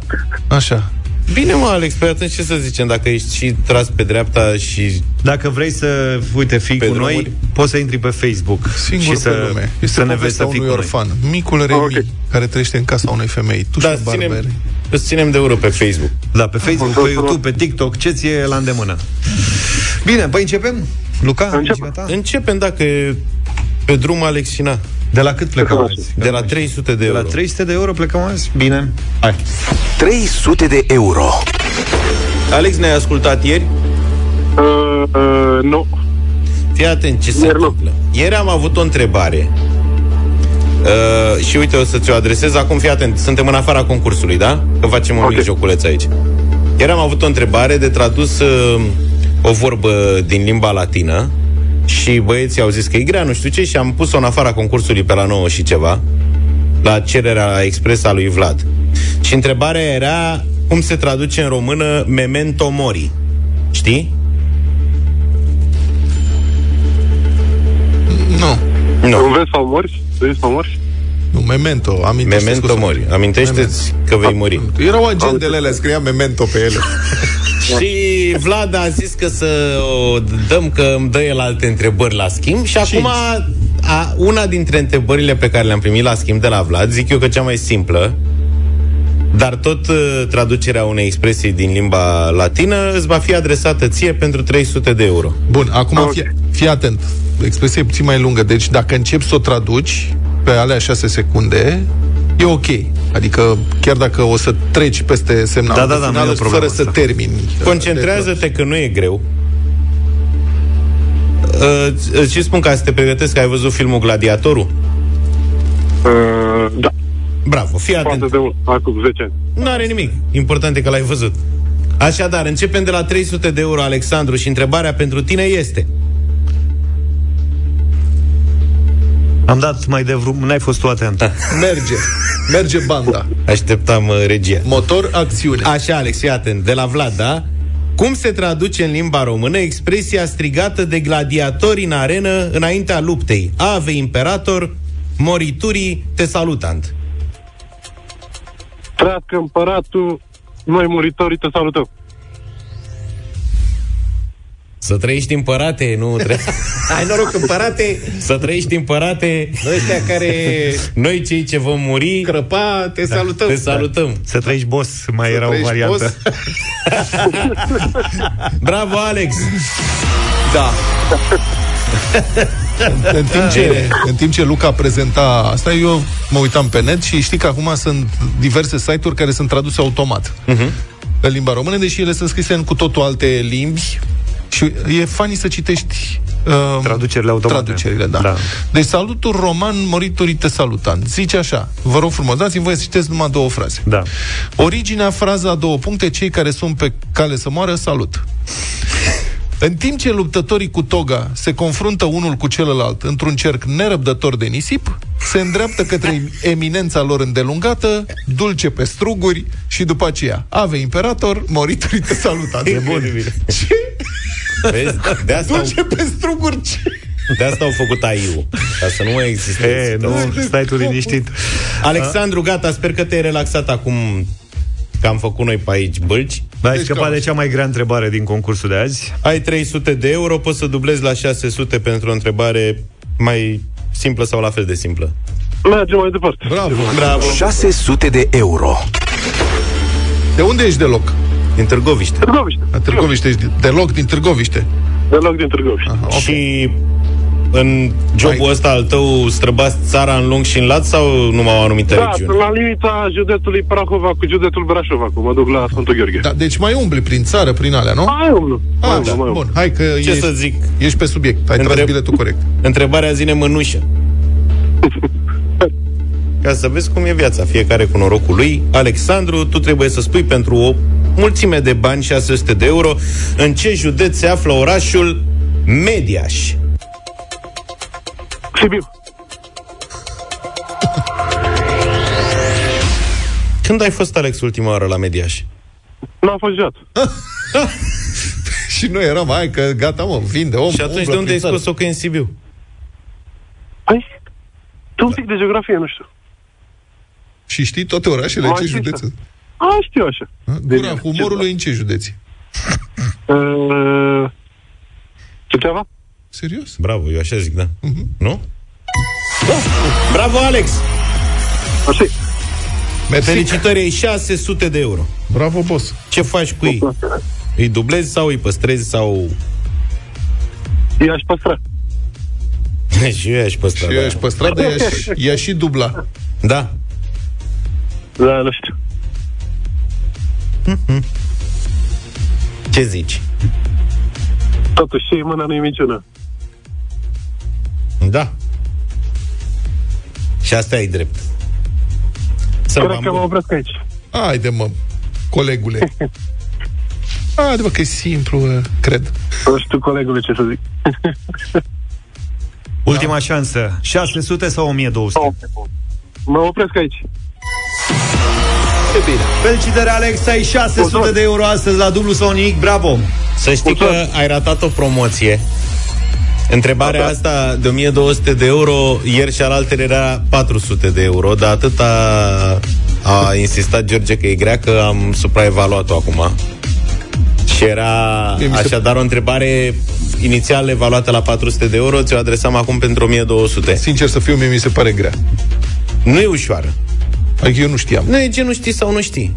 Așa. Bine, mă, Alex, pe atunci ce să zicem? Dacă ești și tras pe dreapta și... Dacă vrei să, uite, fii Pe cu noi, drumuri? poți să intri pe Facebook Singur și pe să, lume. Este să ne vezi povestea să fii cu unui noi. orfan. Micul Remi, Ok. care trăiește în casa unei femei. Tu Da, și îți barbere. ținem, îți ținem de euro pe Facebook. Da, pe Facebook, pe YouTube, pe TikTok, ce ție la îndemână. Bine, păi începem? Luca, Încep. ești gata? Începem dacă e pe drum Alex și na. De la cât plecăm azi? De la 300 de De euro. la 300 de euro plecăm azi? Bine. Hai. 300 de euro. Alex, ne-ai ascultat ieri? Uh, uh, nu. Fii atent ce se Ieri nu. întâmplă. Ieri am avut o întrebare uh, și uite, o să ți-o adresez acum, fii atent, suntem în afara concursului, da? Că facem un Ok. mic joculeț aici. Ieri am avut o întrebare de tradus uh, o vorbă din limba latină și băieții au zis că e grea, nu știu ce, și am pus-o în afara concursului pe la 9 și ceva, la cererea expresă a lui Vlad. Și întrebarea era cum se traduce în română memento mori. Știi? Nu. Nu. Nu vezi sau morți? Vezi sau morți? Nu, memento. Amintește Memento mori. Amintește-ți că vei muri. Erau agendele alea, scria memento pe ele. Și Vlad a zis că să o dăm, că îmi dă el alte întrebări la schimb și acum a, una dintre întrebările pe care le-am primit la schimb de la Vlad, zic eu că cea mai simplă, dar tot uh, traducerea unei expresii din limba latină îți va fi adresată ție pentru 300 de euro. Bun, acum Ok. fii, fii atent. Expresia e puțin mai lungă. Deci dacă începi să o traduci pe alea 6 secunde, e ok. Adică chiar dacă o să treci peste semnalul Da, da, de da, nu final, e o problemă fără să asta. termini. uh, Concentrează-te că nu e greu. Uh, îți- îți și spun ca să te pregătesc că ai văzut filmul Gladiatorul? Uh, da. Bravo, fii atent. Foarte de mult. Acum 10 ani. Nu are nimic. Important e că l-ai văzut. Așadar, începem de la 300 de euro, Alexandru, și întrebarea pentru tine este... Am dat mai de vrum, n-ai fost tu atent. Merge. Merge banda. Așteptam uh, regia. Motor, acțiune. Așa, Alex, fii atent. De la Vlad, da? Cum se traduce în limba română expresia strigată de gladiatori în arenă înaintea luptei? Ave imperator, moriturii te salutant. Trească împăratul, noi muritorii te salutăm. Să trăiești împărate, nu trebuie... Ai noroc împărate, Să trăiești împărate, noi ăștia care noi cei ce vom muri, crăpa, te salutăm. te salutăm. Să trăiești boss, mai era o trăiești variantă. boss. Bravo, Alex! Da. În timp, ce, în timp ce Luca prezenta asta, eu mă uitam pe net și știi că acum sunt diverse site-uri care sunt traduse automat Mhm. în limba română, deși ele sunt scrise în cu totul alte limbi și e funny să citești uh, Traducerile automate. Traducerile, da. Da. Deci salutul roman moritorii te salutant. Zice așa, vă rog frumos, dați-mi voie să citesc numai două fraze. Da. Originea, fraza, două puncte, cei care sunt pe cale să moară, salut. În timp ce luptătorii cu toga se confruntă unul cu celălalt într-un cerc nerăbdător de nisip, se îndreaptă către eminența lor îndelungată, dulce pe struguri și după aceea, ave imperator, moritorii te salută. E bun. Vezi? De asta, au, Dulce pe struguri, ce? de asta au făcut AI-ul. Ca să nu mai existe. E, nu, stai tu liniștit. Alexandru, gata, sper că te-ai relaxat acum că am făcut noi pe aici bălci. Ai Deci scăpat cam de cea mai grea întrebare din concursul de azi. Ai 300 de euro, poți să dublezi la 600 pentru o întrebare mai simplă sau la fel de simplă. Mergem mai departe. Bravo. Bravo! 600 de euro. De unde ești deloc? Din Târgoviște. Târgoviște. La Târgoviște ești deloc din Târgoviște. Deloc din Târgoviște. Aha, Și în jobul Hai. ăsta al tău străbați țara în lung și în lat sau numai o anumită Da, regiune? sunt la limita județului Prahova cu județul Brașov acum. Mă duc la Sfântul Gheorghe. Da, deci mai umbli prin țară, prin alea, nu? Mai umlu. Mai Ah, umlu, da. mai umlu. Bun, hai că Ce ești, să zic? ești pe subiect. Ai Întreb- tras biletul corect. Întrebarea zine mânușă. Ca să vezi cum e viața, fiecare cu norocul lui. Alexandru, tu trebuie să spui pentru o mulțime de bani, 600 de euro, în ce județ se află orașul Mediaș. Sibiu. Când ai fost, Alex, ultima oară la Mediaș? Nu a fost jat. Și noi eram, hai că gata, mă, vinde om. Și atunci umblă de unde ai prin țară. scos-o că e în Sibiu? Păi, tu un pic de geografie, nu știu. Și știi toate orașele, Mai ce știu, județe? A, știu așa. Gura Deci, humorului în ce județe? Uh, Suceava? Serios? Bravo, eu așa zic, da. Nu? Da. Bravo, Alex! Așa Mersi. Felicitări, ai 600 de euro. Bravo, boss. Ce faci cu ei? Îi dublezi sau îi păstrezi sau... I-aș păstra. și eu aș păstra, Și eu aș păstra, dar i-aș, i-aș și dubla. Da. Da, nu știu. Ce zici? Totuși, și mâna nu-i minciună. Da. Și asta e drept. Să Cred că mă opresc aici. Haide, mă, colegule. Haide, mă, că e simplu, uh, cred. Nu știu, colegule, ce să zic. Ultima șansă. 600 sau 1200? Mă opresc aici. E bine. Felicitări, Alex, ai 600 de euro astăzi la dublu sau nimic. Bravo! Să știi că ai ratat o promoție. Întrebarea asta de 1200 de euro, ieri și alaltă era 400 de euro, dar atât a, a insistat George că e grea că am supraevaluat-o acum. Și era Mie mi se- așadar o întrebare inițial evaluată la 400 de euro, ți-o adresam acum pentru 1200. Sincer să fiu, mie mi se pare grea. Nu e ușoară. Adică eu nu știam. Nu e genul știi sau nu știi.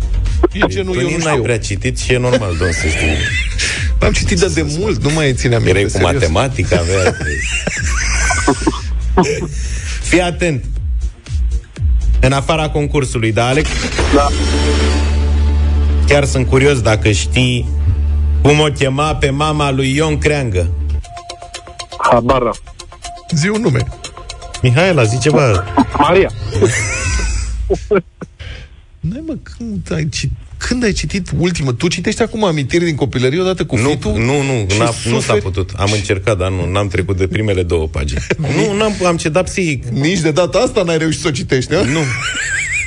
E genul, eu nu n-ai știu. prea citit și e normal, domn, să știi. Am citit de, de mult, nu mai țineam minte, Erai cu serios. matematica, avea... Fii atent. În afara concursului, da, Alex? Da. Chiar sunt curios dacă știi cum o chema pe mama lui Ion Creangă. Habar n-am. Zi un nume. Mihaela, zi ceva. Maria. N-ai, mă, când ai, ci- când ai citit ultimă? Tu citești acum amintiri din copilărie odată cu Nu, fitul? nu, nu, și n-a, nu s-a suferi? putut. Am încercat, dar nu, n-am trecut de primele două pagini. nu, n-am, am cedat psihic. Nici de data asta n-ai reușit să o citești, a? Nu.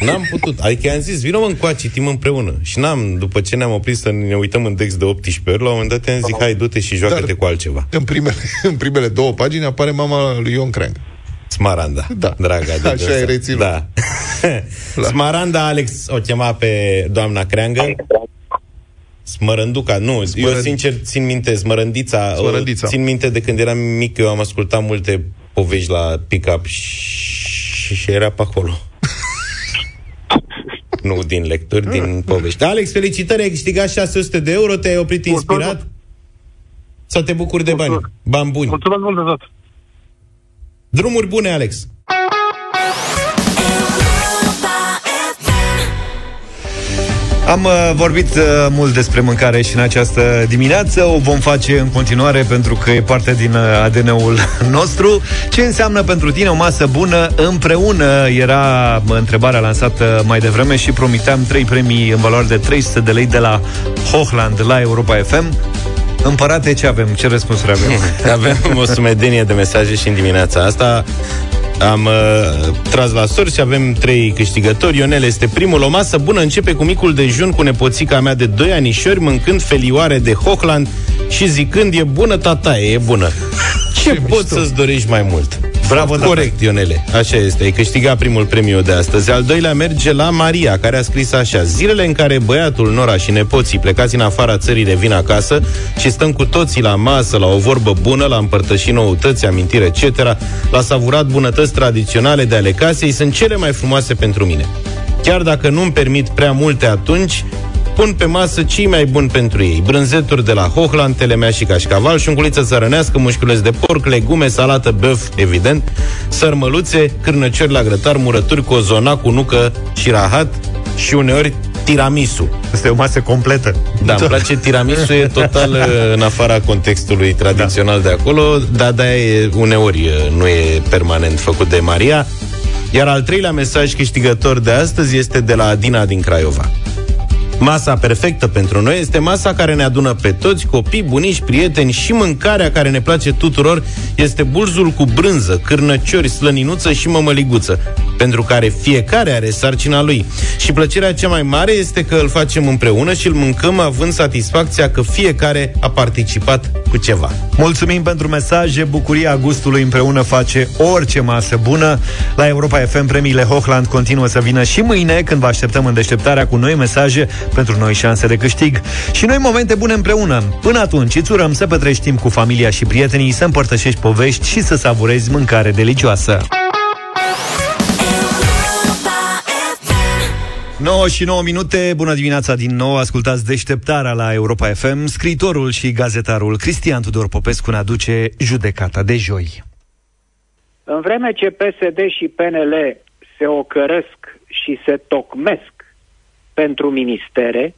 N-am putut. Adică i-am zis, vină mă încoace, citim împreună. Și n-am, după ce ne-am oprit să ne uităm în text de 18 ori, la un moment dat i-am zis, hai, du-te și joacă-te Dar- cu altceva. În primele, în primele două pagini apare mama lui Ion Creang. Smaranda. Da. Draga de Așa dânsa. ai reținut. Da. Smaranda Alex o chema pe doamna Creangă Smărânduca, nu, eu sincer țin minte, smărândița, Smărândița. o- țin minte de când eram mic, eu am ascultat multe povești la pick-up și, și era pe acolo. nu din lecturi, din povești. Alex, felicitări, ai câștigat 600 de euro, te-ai oprit inspirat? Sau te bucuri de bani? Bani buni. Mulțumesc mult de tot. Drumuri bune, Alex! Am uh, vorbit uh, mult despre mâncare și în această dimineață. O vom face în continuare pentru că e parte din uh, ADN-ul nostru. Ce înseamnă pentru tine o masă bună împreună? Era uh, întrebarea lansată mai devreme și promiteam trei premii în valoare de 300 de lei de la Hochland la Europa FM. Împărate, ce avem? Ce răspunsuri avem? Avem o sumedenie de mesaje și în dimineața asta. Am uh, tras la sorți și avem trei câștigători. Ionel este primul. O masă bună începe cu micul dejun cu nepoțica mea de 2 anișori, mâncând felioare de Hochland și zicând, e bună tataie, e bună. Ce, Ce poți să-ți dorești mai mult? Bravo, Corect, Ionele. Așa este. Ai câștigat primul premiu de astăzi. Al doilea merge la Maria, care a scris așa. Zilele în care băiatul, Nora și nepoții plecați în afara țării revin acasă și stăm cu toții la masă, la o vorbă bună, la împărtăși noutăți, amintiri, etc., la savurat bunătăți tradiționale de ale casei, sunt cele mai frumoase pentru mine. Chiar dacă nu-mi permit prea multe atunci, pun pe masă cei mai buni pentru ei. Brânzeturi de la Hochland, telemea și cașcaval, șunculiță țărănească, mușchiuleț de porc, legume, salată, băf, evident, sărmăluțe, cârnăciori la grătar, murături, cozonac cu nucă și rahat și uneori tiramisu. Asta e o masă completă. Da, îmi place tiramisu, e total uh, în afara contextului tradițional de acolo, dar de e uneori uh, nu e permanent făcut de Maria. Iar al treilea mesaj câștigător de astăzi este de la Adina din Craiova. Masa perfectă pentru noi este masa care ne adună pe toți, copii, bunici, prieteni și mâncarea care ne place tuturor. Este bulzul cu brânză, cârnăciori, slăninuță și mămăliguță, pentru care fiecare are sarcina lui. Și plăcerea cea mai mare este că îl facem împreună și îl mâncăm având satisfacția că fiecare a participat cu ceva. Mulțumim pentru mesaje, bucuria gustului împreună face orice masă bună. La Europa FM premiile Hochland continuă să vină și mâine când vă așteptăm în deșteptarea cu noi mesaje pentru noi șanse de câștig și noi momente bune împreună. Până atunci îți urăm să petrești timp cu familia și prietenii, să împărtășești povești și să savurezi mâncare delicioasă. 9 și 9 minute, bună dimineața din nou, ascultați deșteptarea la Europa FM. Scriitorul și gazetarul Cristian Tudor Popescu ne aduce judecata de joi. În vreme ce PSD și PNL se ocărăsc și se tocmesc pentru ministere,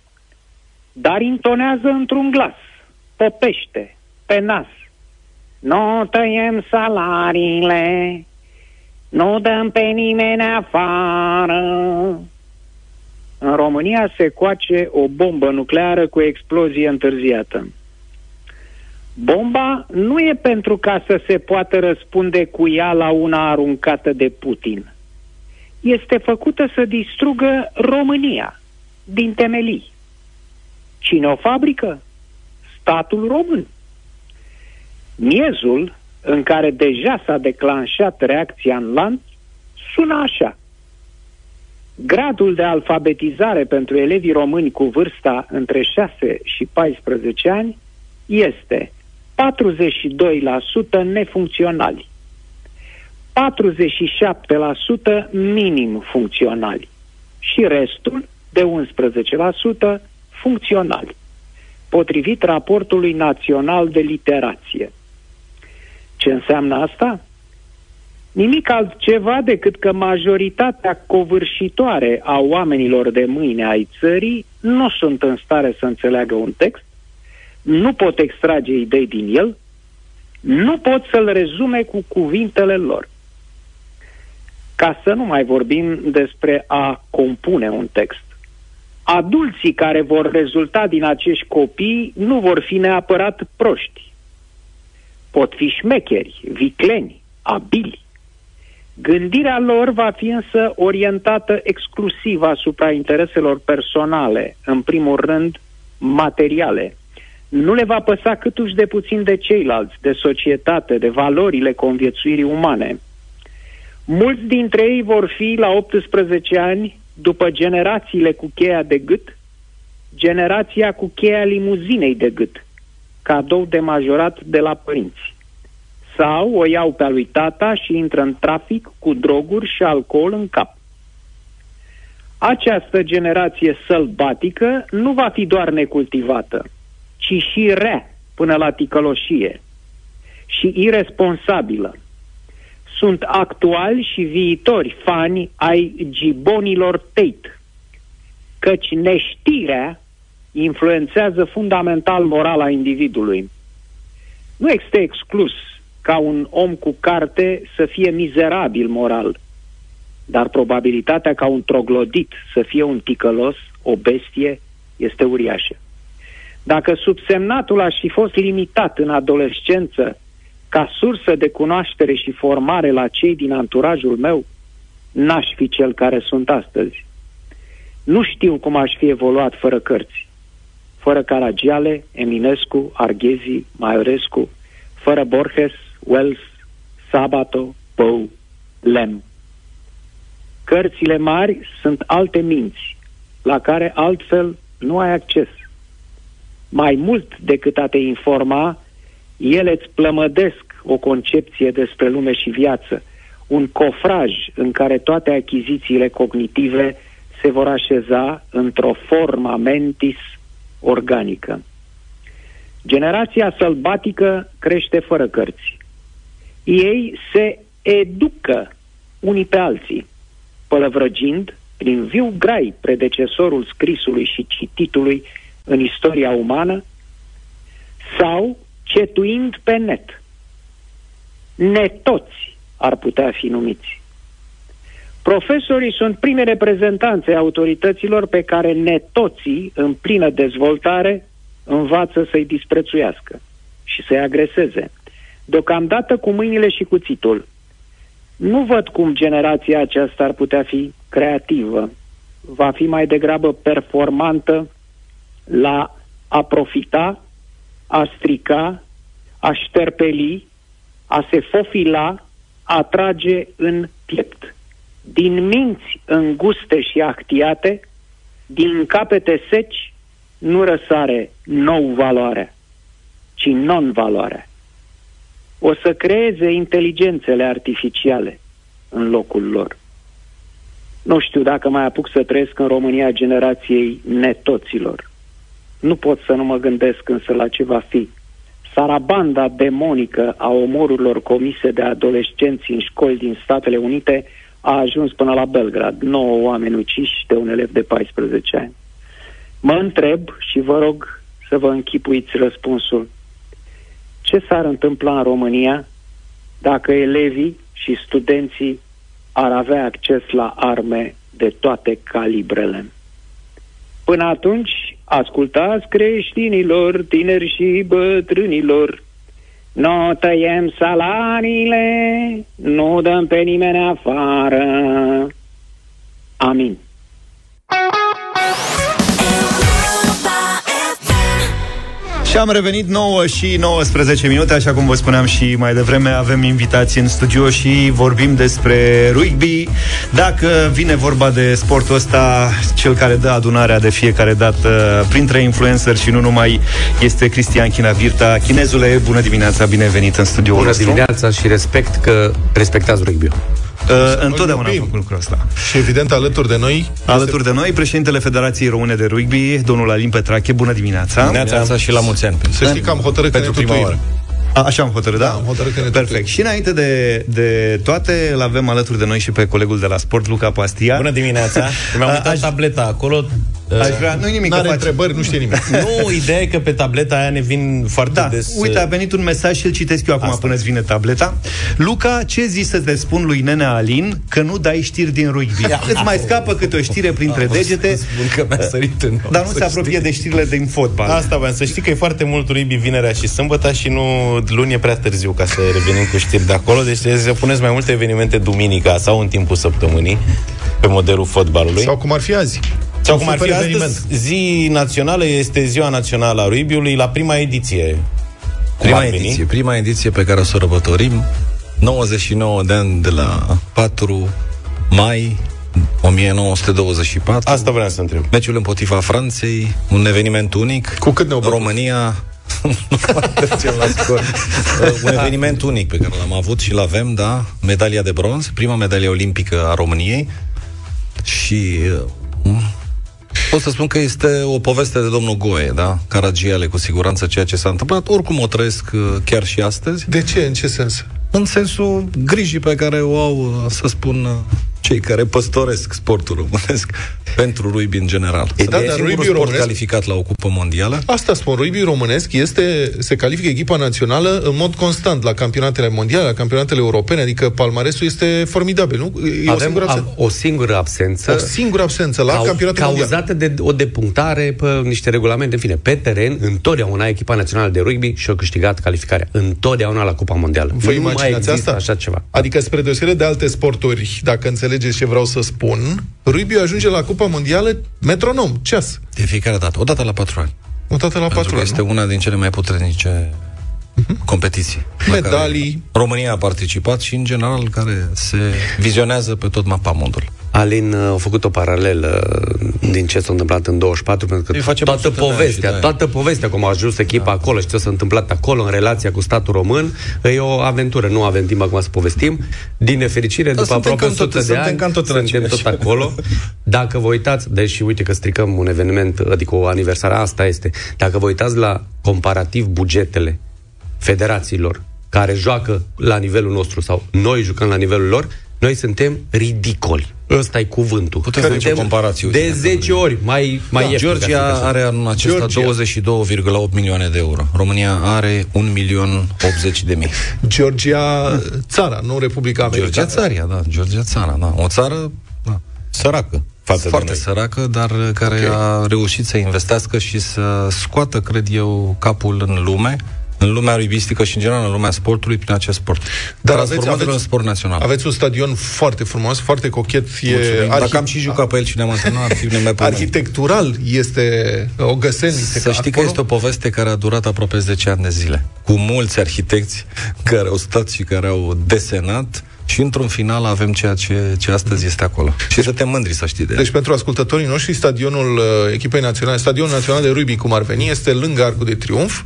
dar intonează într-un glas, popește, pe nas. Nu tăiem salariile, nu dăm pe nimeni afară. În România se coace o bombă nucleară cu explozie întârziată. Bomba nu e pentru ca să se poată răspunde cu ea la una aruncată de Putin. Este făcută să distrugă România din temelii. Cine o fabrică? Statul român. Miezul în care deja s-a declanșat reacția în lanț sună așa. Gradul de alfabetizare pentru elevii români cu vârsta între 6 și 14 ani este 42% nefuncționali, 47% minim funcționali și restul de 11% funcționali, potrivit raportului național de literație. Ce înseamnă asta? Nimic altceva decât că majoritatea covârșitoare a oamenilor de mâine ai țării nu sunt în stare să înțeleagă un text, nu pot extrage idei din el, nu pot să-l rezume cu cuvintele lor. Ca să nu mai vorbim despre a compune un text. Adulții care vor rezulta din acești copii nu vor fi neapărat proști. Pot fi șmecheri, vicleni, abili. Gândirea lor va fi însă orientată exclusiv asupra intereselor personale, în primul rând materiale. Nu le va păsa câtuși de puțin de ceilalți, de societate, de valorile conviețuirii umane. Mulți dintre ei vor fi la 18 ani, după generațiile cu cheia de gât, generația cu cheia limuzinei de gât, cadou de majorat de la părinți. Sau o iau pe a lui tata și intră în trafic cu droguri și alcool în cap. Această generație sălbatică nu va fi doar necultivată, ci și rea până la ticăloșie și irresponsabilă. Sunt actuali și viitori fani ai gibonilor Tate, căci neștirea influențează fundamental morala individului. Nu este exclus ca un om cu carte să fie mizerabil moral, dar probabilitatea ca un troglodit să fie un ticălos, o bestie, este uriașă. Dacă subsemnatul aș fi fost limitat în adolescență ca sursă de cunoaștere și formare la cei din anturajul meu, n-aș fi cel care sunt astăzi. Nu știu cum aș fi evoluat fără cărți, fără Caragiale, Eminescu, Arghezi, Maiorescu, fără Borges, Wells, Sabato, Poe, Lem. Cărțile mari sunt alte minți, la care altfel nu ai acces. Mai mult decât a te informa, ele îți plămădesc o concepție despre lume și viață, un cofraj în care toate achizițiile cognitive se vor așeza într-o forma mentis organică. Generația sălbatică crește fără cărți. Ei se educă unii pe alții, pălăvrăgind prin viu grai predecesorul scrisului și cititului în istoria umană sau cetuind pe net. Netoți ar putea fi numiți. Profesorii sunt prime reprezentanțe autorităților pe care netoții, în plină dezvoltare, învață să-i disprețuiască și să-i agreseze. Deocamdată cu mâinile și cuțitul. Nu văd cum generația aceasta ar putea fi creativă. Va fi mai degrabă performantă la a profita, a strica, a șterpeli, a se fofila, a trage în piept. Din minți înguste și actiate, din capete seci, nu răsare nou valoare, ci non-valoare. O să creeze inteligențele artificiale în locul lor. Nu știu dacă mai apuc să trăiesc în România generației netoților. Nu pot să nu mă gândesc însă la ce va fi. Sarabanda demonică a omorurilor comise de adolescenți în școli din Statele Unite a ajuns până la Belgrad. 9 oameni uciși de un elev de 14 ani. Mă întreb și vă rog să vă închipuiți răspunsul. Ce s-ar întâmpla în România dacă elevii și studenții ar avea acces la arme de toate calibrele? Până atunci, ascultați creștinilor, tineri și bătrânilor, nu tăiem salariile, nu dăm pe nimeni afară. Amin. Și am revenit 9 și 19 minute, așa cum vă spuneam și mai devreme, avem invitații în studio și vorbim despre rugby. Dacă vine vorba de sportul ăsta, cel care dă adunarea de fiecare dată printre influencer și nu numai, este Cristian Chinavirta. Chinezule, bună dimineața, bine venit în studioul Bună nostru. dimineața și respect că respectați rugby Uh, întotdeauna am făcut lucrul ăsta. Și evident, alături de noi... Alături de noi, președintele Federației Române de Rugby, domnul Alin Petrache, bună dimineața! Dimineața și la mulți ani. Să știi că am hotărât că ne Pentru prima tutuim. oară. A, așa am hotărât, da? am hotărât că ne Perfect. Și înainte de, de toate, îl avem alături de noi și pe colegul de la sport, Luca Pastia. Bună dimineața! Mi-am A, uitat aș- tableta acolo. Aș vrea, nu nimic, N-are că faci. întrebări, nu știe nimic. Nu, ideea e că pe tableta aia ne vin foarte Da, des... uite, a venit un mesaj și îl citesc eu acum Asta. până îți vine tableta. Luca, ce zi să te spun lui Nenea Alin că nu dai știri din rugby? Îți mai scapă câte o știre printre degete, Spun că mi-a sărit în nou, dar nu să se apropie știi. de știrile din fotbal. Asta vreau să știi că e foarte mult rugby vinerea și sâmbătă și nu luni e prea târziu ca să revenim cu știri de acolo, deci trebuie să puneți mai multe evenimente duminica sau în timpul săptămânii pe modelul fotbalului. Sau cum ar fi azi. Sau cum ar super fi eveniment. astăzi, zi națională este ziua națională a rugby-ului la prima ediție. Cum Prima ar veni? ediție, prima ediție pe care o sărbătorim 99 de ani de la 4 mai 1924. Asta vreau să întreb. Meciul împotriva Franței, un eveniment unic. Cu cât ne România nu mai mergem la scor. Uh, un eveniment unic pe care l-am avut și l-avem, da, medalia de bronz, prima medalie olimpică a României și uh, pot să spun că este o poveste de domnul Goe, da? Caragiale, cu siguranță ceea ce s-a întâmplat. Oricum o trăiesc uh, chiar și astăzi. De ce? În ce sens? În sensul grijii pe care o au, uh, să spun, uh, cei care păstoresc sportul românesc pentru rugby în general. Ei, da, E dar singurul rugby sport românesc- calificat la o cupă mondială. Asta spun, rugby românesc este, se califică echipa națională în mod constant la campionatele mondiale, la campionatele europene, adică palmaresul este formidabil, nu? E o Avem singură absență. ab- o singură absență. O singură absență la campionatul mondial. Cauzată de o depunctare pe niște regulamente. În fine, pe teren, întotdeauna echipa națională de rugby și-a câștigat calificarea. Întotdeauna la Cupa Mondială. Vă nu mai imaginați există asta? așa ceva. Adică, spre deosebire de alte sporturi, dacă înțelegeți ce vreau să spun, rugby ajunge la Cupa Mondială metronom, ceas. De fiecare dată. O dată la patru ani. O dată la Pentru patru că ani, este nu? una din cele mai puternice competiții. la Medalii. care România a participat și, în general, care se vizionează pe tot mapamondul. Alin uh, a făcut o paralelă uh, din ce s-a întâmplat în 24, pentru că Îi facem toată 100 de ani și povestea, de-aia. toată povestea, cum a ajuns echipa acolo și ce s-a întâmplat acolo în relația cu statul român, e o aventură. Nu avem timp acum să povestim. Din nefericire, Da, după suntem aproape cam tot- 100 de suntem ani, cam tot în suntem aceeași. tot acolo. Dacă vă uitați, deși uite că stricăm un eveniment, adică o aniversare, asta este. Dacă vă uitați la comparativ bugetele federațiilor care joacă la nivelul nostru sau noi jucăm la nivelul lor, noi suntem ridicoli. Ăsta e cuvântul. Putem face o Suntem comparație, De uite, 10 ori mai, mai da, ieftin, ca să zic Georgia așa. are anul acesta Georgia. 22,8 milioane de euro. România are 1 milion 80 de mii. Georgia, țara, nu Republica Americană. Georgia țaria, da. Georgia țara, da. O țară da, Săracă. Față de foarte noi. săracă, dar care Ok. a reușit să investească și să scoată, cred eu, capul în lume, în lumea rubistică și, în general, în lumea sportului, prin acest sport. Dar Transformându-l aveți- în sport național. Aveți un stadion foarte frumos, foarte cochet. E Mulțumim. arhi- Dacă am și jucat pe el și ne-am antrenat, ar fi nemaipomenit. Arhitectural este o găsenie. Să știi că este o poveste care a durat aproape 10 ani de zile. Cu mulți arhitecți care au stat și care au desenat și într-un final avem ceea ce, ce astăzi este acolo. Și suntem mândri să știi de el. Deci pentru ascultătorii noștri, stadionul uh, echipei naționale, stadionul național de rugby, cum ar veni, este lângă Arcul de Triunf.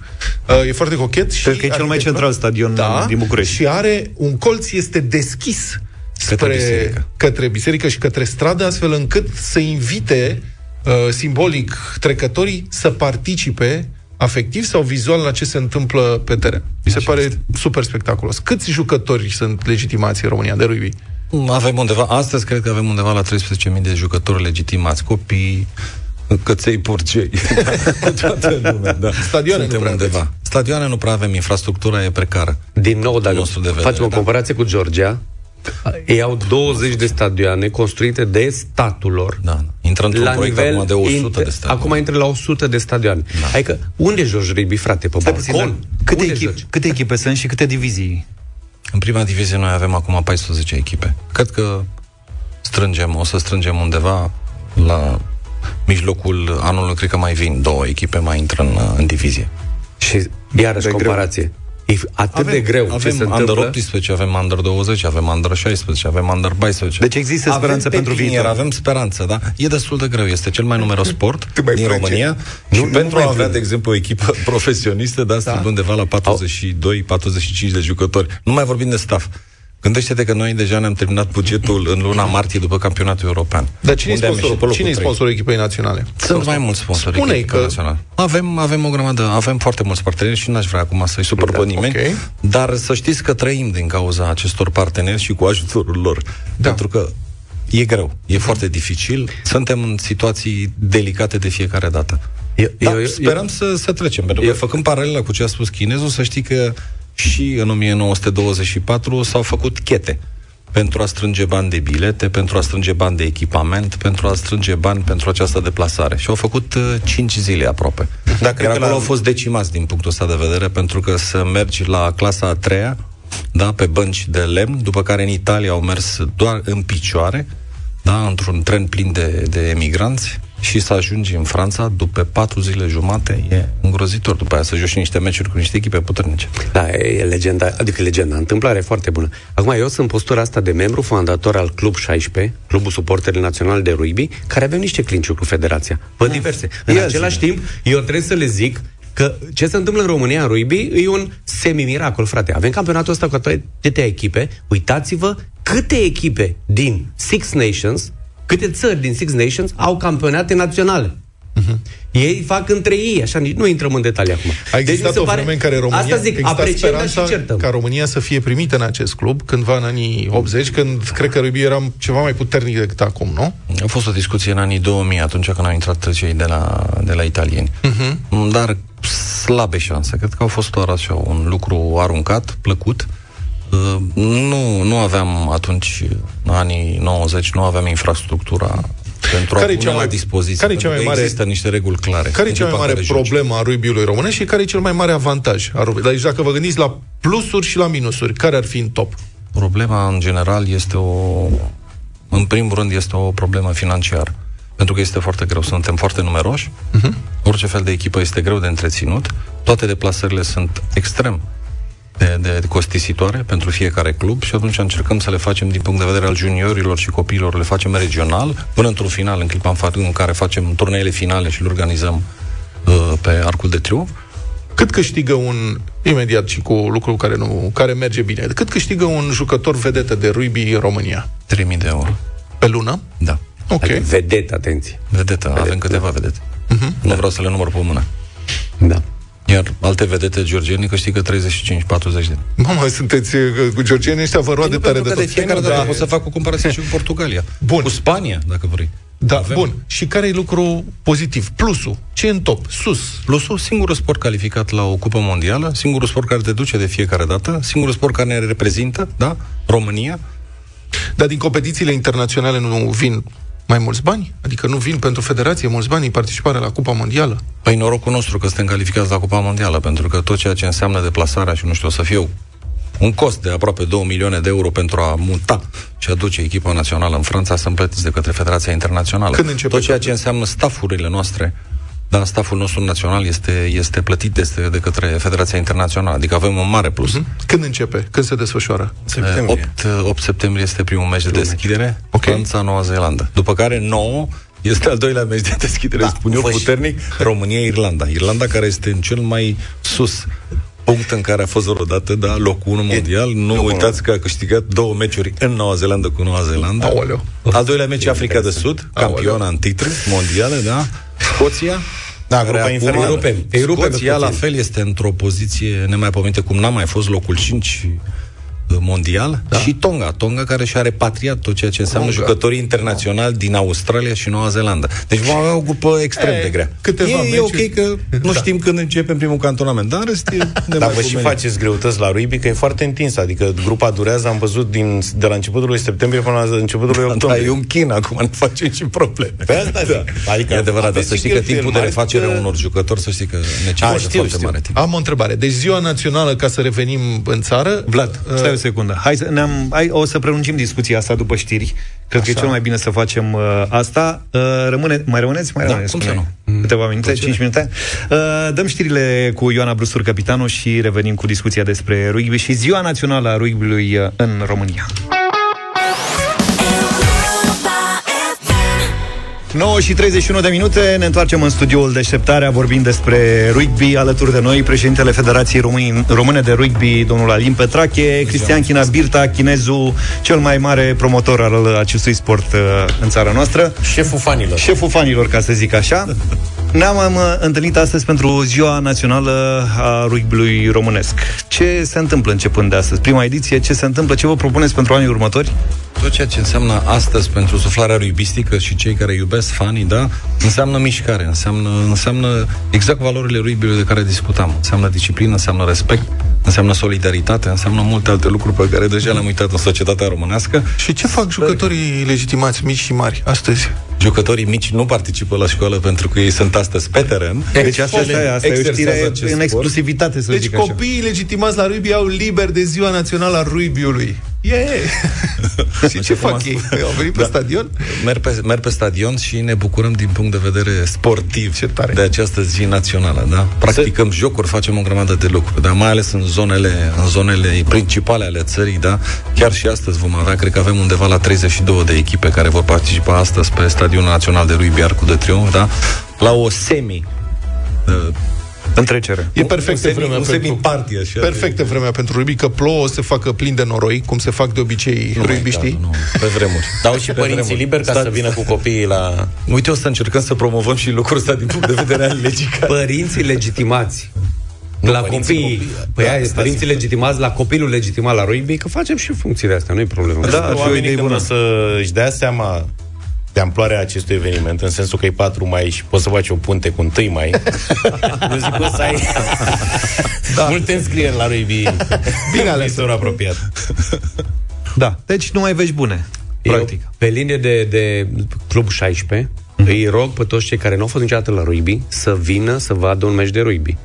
Uh, e foarte cochet și Cred că e cel mai arhitectura- central stadion da, din București. Și are un colț este deschis spre Către biserică. către biserică și către stradă, astfel încât să invite uh, simbolic trecătorii să participe afectiv sau vizual la ce se întâmplă pe teren. Mi se pare super spectaculos. Câți jucători sunt legitimați în România de rugby? Avem undeva, astăzi cred că avem undeva la 13.000 de jucători legitimați, copii, căței porcei, cu toată lumea, da. Stadioane nu Suntem prea undeva. Stadioane nu prea avem, infrastructura e precară. Din nou, dacă nostru de vedere, facem o da. comparație cu Georgia, ei au 20 de stadioane construite de statul lor. Da, da. Intră într-un proiect acum de 100 de stadioane. Acum intră la 100 de stadioane. Da. Adică, unde joci rugby, frate? Pe Stai puțin, dar balcon? câte, Unde echipe, joci? câte echipe sunt și câte divizii? În prima divizie noi avem acum 14 echipe. Cred că strângem, o să strângem undeva la mijlocul anului, cred că mai vin două echipe, mai intră în, în divizie. Și iarăși comparație. E atât avem, de greu avem ce se Under întâmplă. 18, avem Under 20, avem Under 16, avem Under 14. Deci există speranță avem pentru pepinier, viitor. Avem speranță, da? E destul de greu. Este cel mai numeros sport mai din plânge. România. Nu- și nu pentru mai a avea, plânge. de exemplu, o echipă profesionistă, da, sunt undeva la 42-45 de jucători. Nu mai vorbim de staff. Gândește-te că noi deja ne-am terminat bugetul în luna martie după campionatul european. Dar cine e unde am ieșit pe sponsorul, locul cine e trei. sponsorul echipei naționale? Sunt mai mulți sponsori Spune-i echipa că- națională. Avem, avem o grămadă, avem foarte mulți parteneri și n-aș vrea acum să-i supăr pe nimeni, ok. dar să știți că trăim din cauza acestor parteneri și cu ajutorul lor. Da. Pentru că e greu, e foarte dificil, suntem în situații delicate de fiecare dată. Eu, Dar eu, eu, sperăm să, să trecem, pentru că făcând paralela cu ce a spus chinezul, să știi că și în 1924 s-au făcut chete pentru a strânge bani de bilete, pentru a strânge bani de echipament, pentru a strânge bani pentru această deplasare. Și au făcut uh, 5 zile aproape. Da, cred Iar că acolo la- au fost decimați din punctul ăsta de vedere, pentru că să mergi la clasa a treia, da, pe bănci de lemn, după care în Italia au mers doar în picioare, da, într-un tren plin de, de emigranți, și să ajungi în Franța după patru zile jumate e îngrozitor. După aia să joci niște meciuri cu niște echipe puternice. Da, e legenda, adică legenda, întâmplare foarte bună. Acum, eu sunt postura asta de membru fondator al Club 16, Clubul Suporterilor Național de Rugby, care avem niște clinciuri cu federația. Văd diverse. În Ia același timp, eu trebuie să le zic că ce se întâmplă în România în rugby e un semi-miracol, frate. Avem campionatul ăsta cu atâtea echipe. Uitați-vă câte echipe din Six Nations, câte țări din Six Nations au campionate naționale. Ei fac între ei, așa, nici nu intrăm în detalii acum. A existat mi se o pare- vreme în care România Asta zic, exista apreciem, dar și speranța certăm. ca România să fie primită în acest club, cândva în anii 80, când cred că rugby era ceva mai puternic decât acum, nu? A fost o discuție în anii 2000, atunci când au intrat cei de la, de la italieni. Uh-huh. Dar slabe șanse. Cred că au fost doar așa un lucru aruncat, plăcut. Uh, Nu, nu aveam atunci, în anii 90, nu aveam infrastructura pentru Care-i a cea pune mai- la dispoziție. care-i cea pentru mai că mare- Există niște reguli clare. Care e În cea mai clipa în mare care joci. problemă a rugby-ului românesc și care e cel mai mare avantaj a rugby? Deci dacă vă gândiți la plusuri și la minusuri, care ar fi în top? Problema, în general, este o... În primul rând, este o problemă financiară. Pentru că este foarte greu. Suntem foarte numeroși. Mhm. Orice fel de echipă este greu de întreținut. Toate deplasările sunt extrem de, de costisitoare pentru fiecare club și atunci încercăm să le facem din punct de vedere al juniorilor și copiilor, le facem regional, până într-un final, în clipa în fa- în care facem turneele finale și le organizăm uh, pe Arcul de Triunf. Cât câștigă un, imediat și cu lucru care, nu, care merge bine, cât câștigă un jucător vedetă de rugby în România? 3000 de euro. Pe lună? Da. Ok. Adică vedete, atenție. Vedetă, avem câteva vedete. Uh-huh. Nu vreau să le număr pe mână. Da. Iar alte vedete georgiene câștigă 35-40 de Mamă, sunteți uh, cu georgienii ăștia, vă roade tare de de tot. fiecare dată pot să fac o comparație și cu Portugalia. Bun. Cu Spania, dacă vrei. Da, Avem- bun. Și care e lucru pozitiv? Plusul. Ce e în top? Sus. Plusul, singurul sport calificat la o cupă mondială, singurul sport care te duce de fiecare dată, singurul sport care ne reprezintă, da? România. Dar din competițiile internaționale nu vin mai mulți bani? Adică nu vin pentru federație mulți bani în participare la Cupa Mondială? Păi norocul nostru că suntem calificați la Cupa Mondială, pentru că tot ceea ce înseamnă deplasarea și nu știu, o să fie un cost de aproape 2 milioane de euro pentru a muta și a duce echipa națională în Franța sunt plătiți de către Federația Internațională. Când începe tot ceea ce înseamnă stafurile noastre da, staful nostru național este, este plătit de, de către Federația Internațională, adică avem un mare plus. Mhm. Când începe? Când se desfășoară? Septembrie. 8, 8 septembrie este primul meci de deschidere, okay. Franța, Noua Zeelandă. După care 9 este al doilea meci de deschidere, da, spun eu, puternic, România-Irlanda. Irlanda care este în cel mai sus punct în care a fost vreodată, da, locul 1 mondial. Nu uitați că a câștigat două meciuri în Noua Zeelandă cu Noua Zeelandă. Aoleu. Al doilea meci Africa de Sud, campioana în titlu mondială, da. Scoția, Da, care grupa acum- infernală. Îi rupem, îi rupem pe Scoția la Scoția. fel este într-o poziție nemaipomenită cum n-a mai fost locul 5 mondial da. și Tonga, Tonga care și-a repatriat tot ceea ce înseamnă Tonga. jucătorii internaționali din Australia și Noua Zeelandă. Deci vom avea o grupă extrem E, de grea. câteva e, e meciuri. ok că nu știm când începem primul cantonament, dar în rest e Dar vă și nemaipomenit. faceți greutăți la rugby, că e foarte intens. Adică grupa durează, am văzut, din, de la începutul lui septembrie până la începutul lui Da, octombrie. e un chin, acum ne facem și probleme. Pe asta da. Adică E adevărat, dar aveți să și știi că cheltuieli timpul de mari, refacere că- unor jucători, să știi că necesită A, știu, foarte știu. mare timp. Am o întrebare. Deci ziua națională, ca să revenim în țară... Vlad, uh, stai o secundă. Hai să ne-am, hai, o să prelungim discuția asta după știri. Cred că e Așa. cel mai bine să facem uh, asta. Uh, rămâne, mai rămâneți? Mai Da, rămâneți cum cu să noi? Câteva minute, 5 minute. Uh, dăm știrile cu Ioana Brustur, capitanul, și revenim cu discuția despre rugby și ziua națională a rugby-ului uh, în România. 9 și 31 de minute, ne întoarcem în studioul Deșteptarea vorbind despre rugby alături de noi, președintele Federației Români, Române de Rugby, domnul Alin Petrache, Cristian China Birta, chinezul cel mai mare promotor al acestui sport uh, în țara noastră. Șeful fanilor. Șeful fanilor, ca să zic așa. Ne-am am, uh, întâlnit astăzi pentru Ziua Națională a Rugby-ului Românesc. Ce se întâmplă începând de astăzi? Prima ediție, ce se întâmplă? Ce vă propuneți pentru anii următori? Tot ceea ce înseamnă astăzi pentru suflarea ruibistică și cei care iubesc fanii, da, înseamnă mișcare, înseamnă, înseamnă exact valorile rugby de care discutam. Înseamnă disciplină, înseamnă respect, înseamnă solidaritate, înseamnă multe alte lucruri pe care deja le-am uitat în societatea românească. Și ce fac jucătorii legitimați, mici și mari, astăzi? Jucătorii mici nu participă la școală pentru că ei sunt astăzi pe teren. Deci asta, asta, e- asta e o exersează știre acest în sport. exclusivitate, să Deci zic așa. copiii legitimați la rugby au liber de ziua națională a rugby-ului. E, și ce fac ei? Au venit pe Da. stadion? Merg pe, merg pe stadion și ne bucurăm din punct de vedere sportiv Ce tare. de această zi națională, da? Practicăm jocuri, facem o grămadă de lucruri, dar mai ales în zonele, în zonele principale ale țării, da? Chiar și astăzi vom avea, cred că avem undeva la 32 de echipe care vor participa astăzi pe Stadionul Național de Rugby Arcul de Triunf, da? La o semi uh, Întrecere. E perfectă un semi- vremea un pentru... semi-party, așa. Perfectă vremea pentru rugby, că plouă, o să facă plin de noroi, cum se fac de obicei Nu mai rugbiștii. da, nu, pe vremuri. Dau și Pe părinții vremuri. liberi ca Sta- să vină cu copiii la... Uite, o să încercăm să promovăm și lucrul ăsta din punct de vedere al legii. care- Părinții legitimați la părinții copii, copii. păi Da, aia, stați. părinții legitimați la copilul legitimat la rugby, că facem și funcțiile astea, nu-i problemă. Da, ar fi o Oamenii idee când bună. o să își dea seama de amploarea acestui eveniment, în sensul că e 4 mai și poți să faci o punte cu 1 mai. Eu zic că o să ai da. multe înscrieri la rugby. Bine ales. viitor apropiat. Da, deci numai vești bune. Practic. Eu, pe linie de, de Club 16, îi rog pe toți cei care nu au fost niciodată la rugby să vină să vadă un meci de rugby.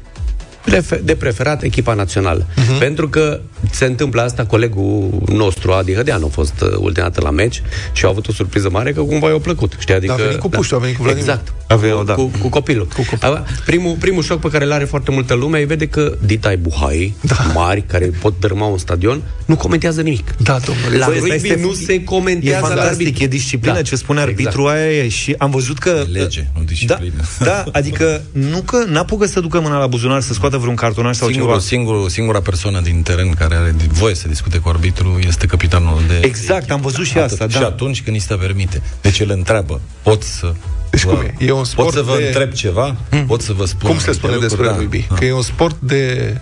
Prefer, de preferat echipa națională. Uh-huh. Pentru că se întâmplă asta, colegul nostru, Adi Hădean, a fost uh, ultima dată la meci și a avut o surpriză mare că cumva i-a plăcut. Știi? Adică, Da, a venit cu puștiu, a venit cu Vladimir. Exact. Avea, da. Cu, cu copilul. Cu copilul. Primul, primul șoc pe care îl are foarte multă lume, îi vede că ditai buhai da. mari, care pot dărma un stadion, nu comentează nimic. Da, domnule. La Băi, rugby asta este- nu se E comentează la fantastic, arbitru. e disciplină Da. ce spune Exact. arbitru aia e și am văzut că... E lege, nu disciplină. Da, da, adică nu că n-apucă să ducă mâna la buzunar să scoată vreun cartonaș sau Singurul, ceva. singurul, singura persoană din teren care are voie să discute cu arbitru este capitanul de Exact, am văzut și asta, Și da. atunci când îi se permite. Deci el întreabă, pot să... Deci vă, cum e? E un sport pot să vă de- întreb ceva? Pot să vă spun Cum se anumite spune lucruri? despre Da, rugby? da. Că e un sport de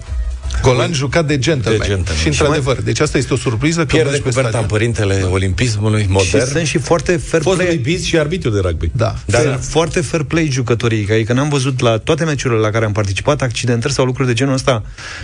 golan jucat de gentleman. De gentleman. Și într-adevăr, deci asta este o surpriză că Pierde mergi pe cuverta în stadion. părintele da. olimpismului modern. Și sunt și foarte fair Fost play. rugbyist și arbitru de rugby. Da. Dar sunt foarte fair play jucătorii, adică n-am văzut la toate meciurile la care am participat accidentări sau lucruri de genul ăsta.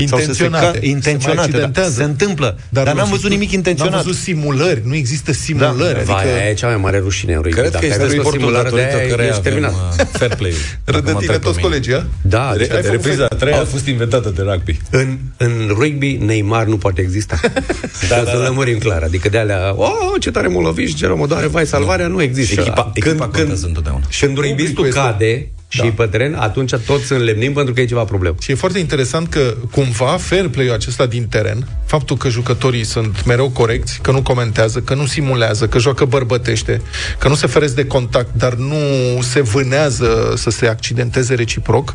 Sau să se Intenționate. ca- Se mai intenționate, da. accidentează. Se întâmplă. Dar, nu n-am și văzut tu- nimic intenționat. N-am văzut simulări, nu există simulări. Da, adică Vai, aia e cea mai mare rușine în rugby. Cred Dacă că ai este văzut o sportul simulare de datorită aia, căreia ești avem terminat. uh, fair play. râd de tine toți colegii, a? Da, deci ai De făcut repriza a fair- treia a fost inventată de rugby. în, în rugby Neymar nu poate exista. da, da, să da. lămurim clar. Adică de alea, oh, ce tare mă loviși, ce rău mă doare, vai, salvarea nu există. Echipa, echipa contează întotdeauna. Și când rugbistul Publicul este- cade și Da. pe teren, atunci toți înlemnim pentru că e ceva problemă. Și e foarte interesant că cumva fair play-ul acesta din teren, faptul că jucătorii sunt mereu corecți, că nu comentează, că nu simulează, că joacă bărbătește, că nu se feresc de contact, dar nu se vânează să se accidenteze reciproc,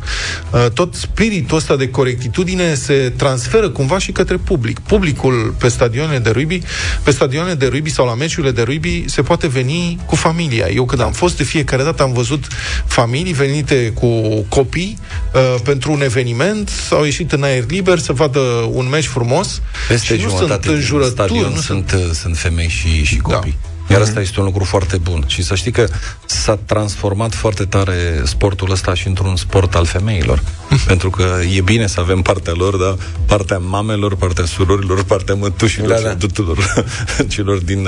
uh, tot spiritul ăsta de corectitudine se transferă cumva și către public. Publicul pe stadionele de rugby, pe stadionele de rugby sau la meciurile de rugby se poate veni cu familia. Eu când am fost de fiecare dată am văzut familii venite cu copii uh, pentru un eveniment, au ieșit în aer liber să vadă un meci frumos Peste și nu sunt jumătate din înjurături, stadion nu sunt, sunt, sunt femei și, și copii. Da. Iar asta este un lucru foarte bun. Și să știi că s-a transformat foarte tare sportul ăsta și într-un sport al femeilor. Pentru că e bine să avem partea lor, da? Partea mamelor, partea surorilor, partea mătușilor Da, da, da. și tuturor celor din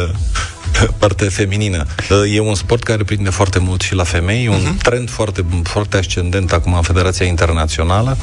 uh, partea feminină. Uh, E un sport care prinde foarte mult și la femei, e un Mhm. trend foarte, foarte ascendent acum în Federația Internațională.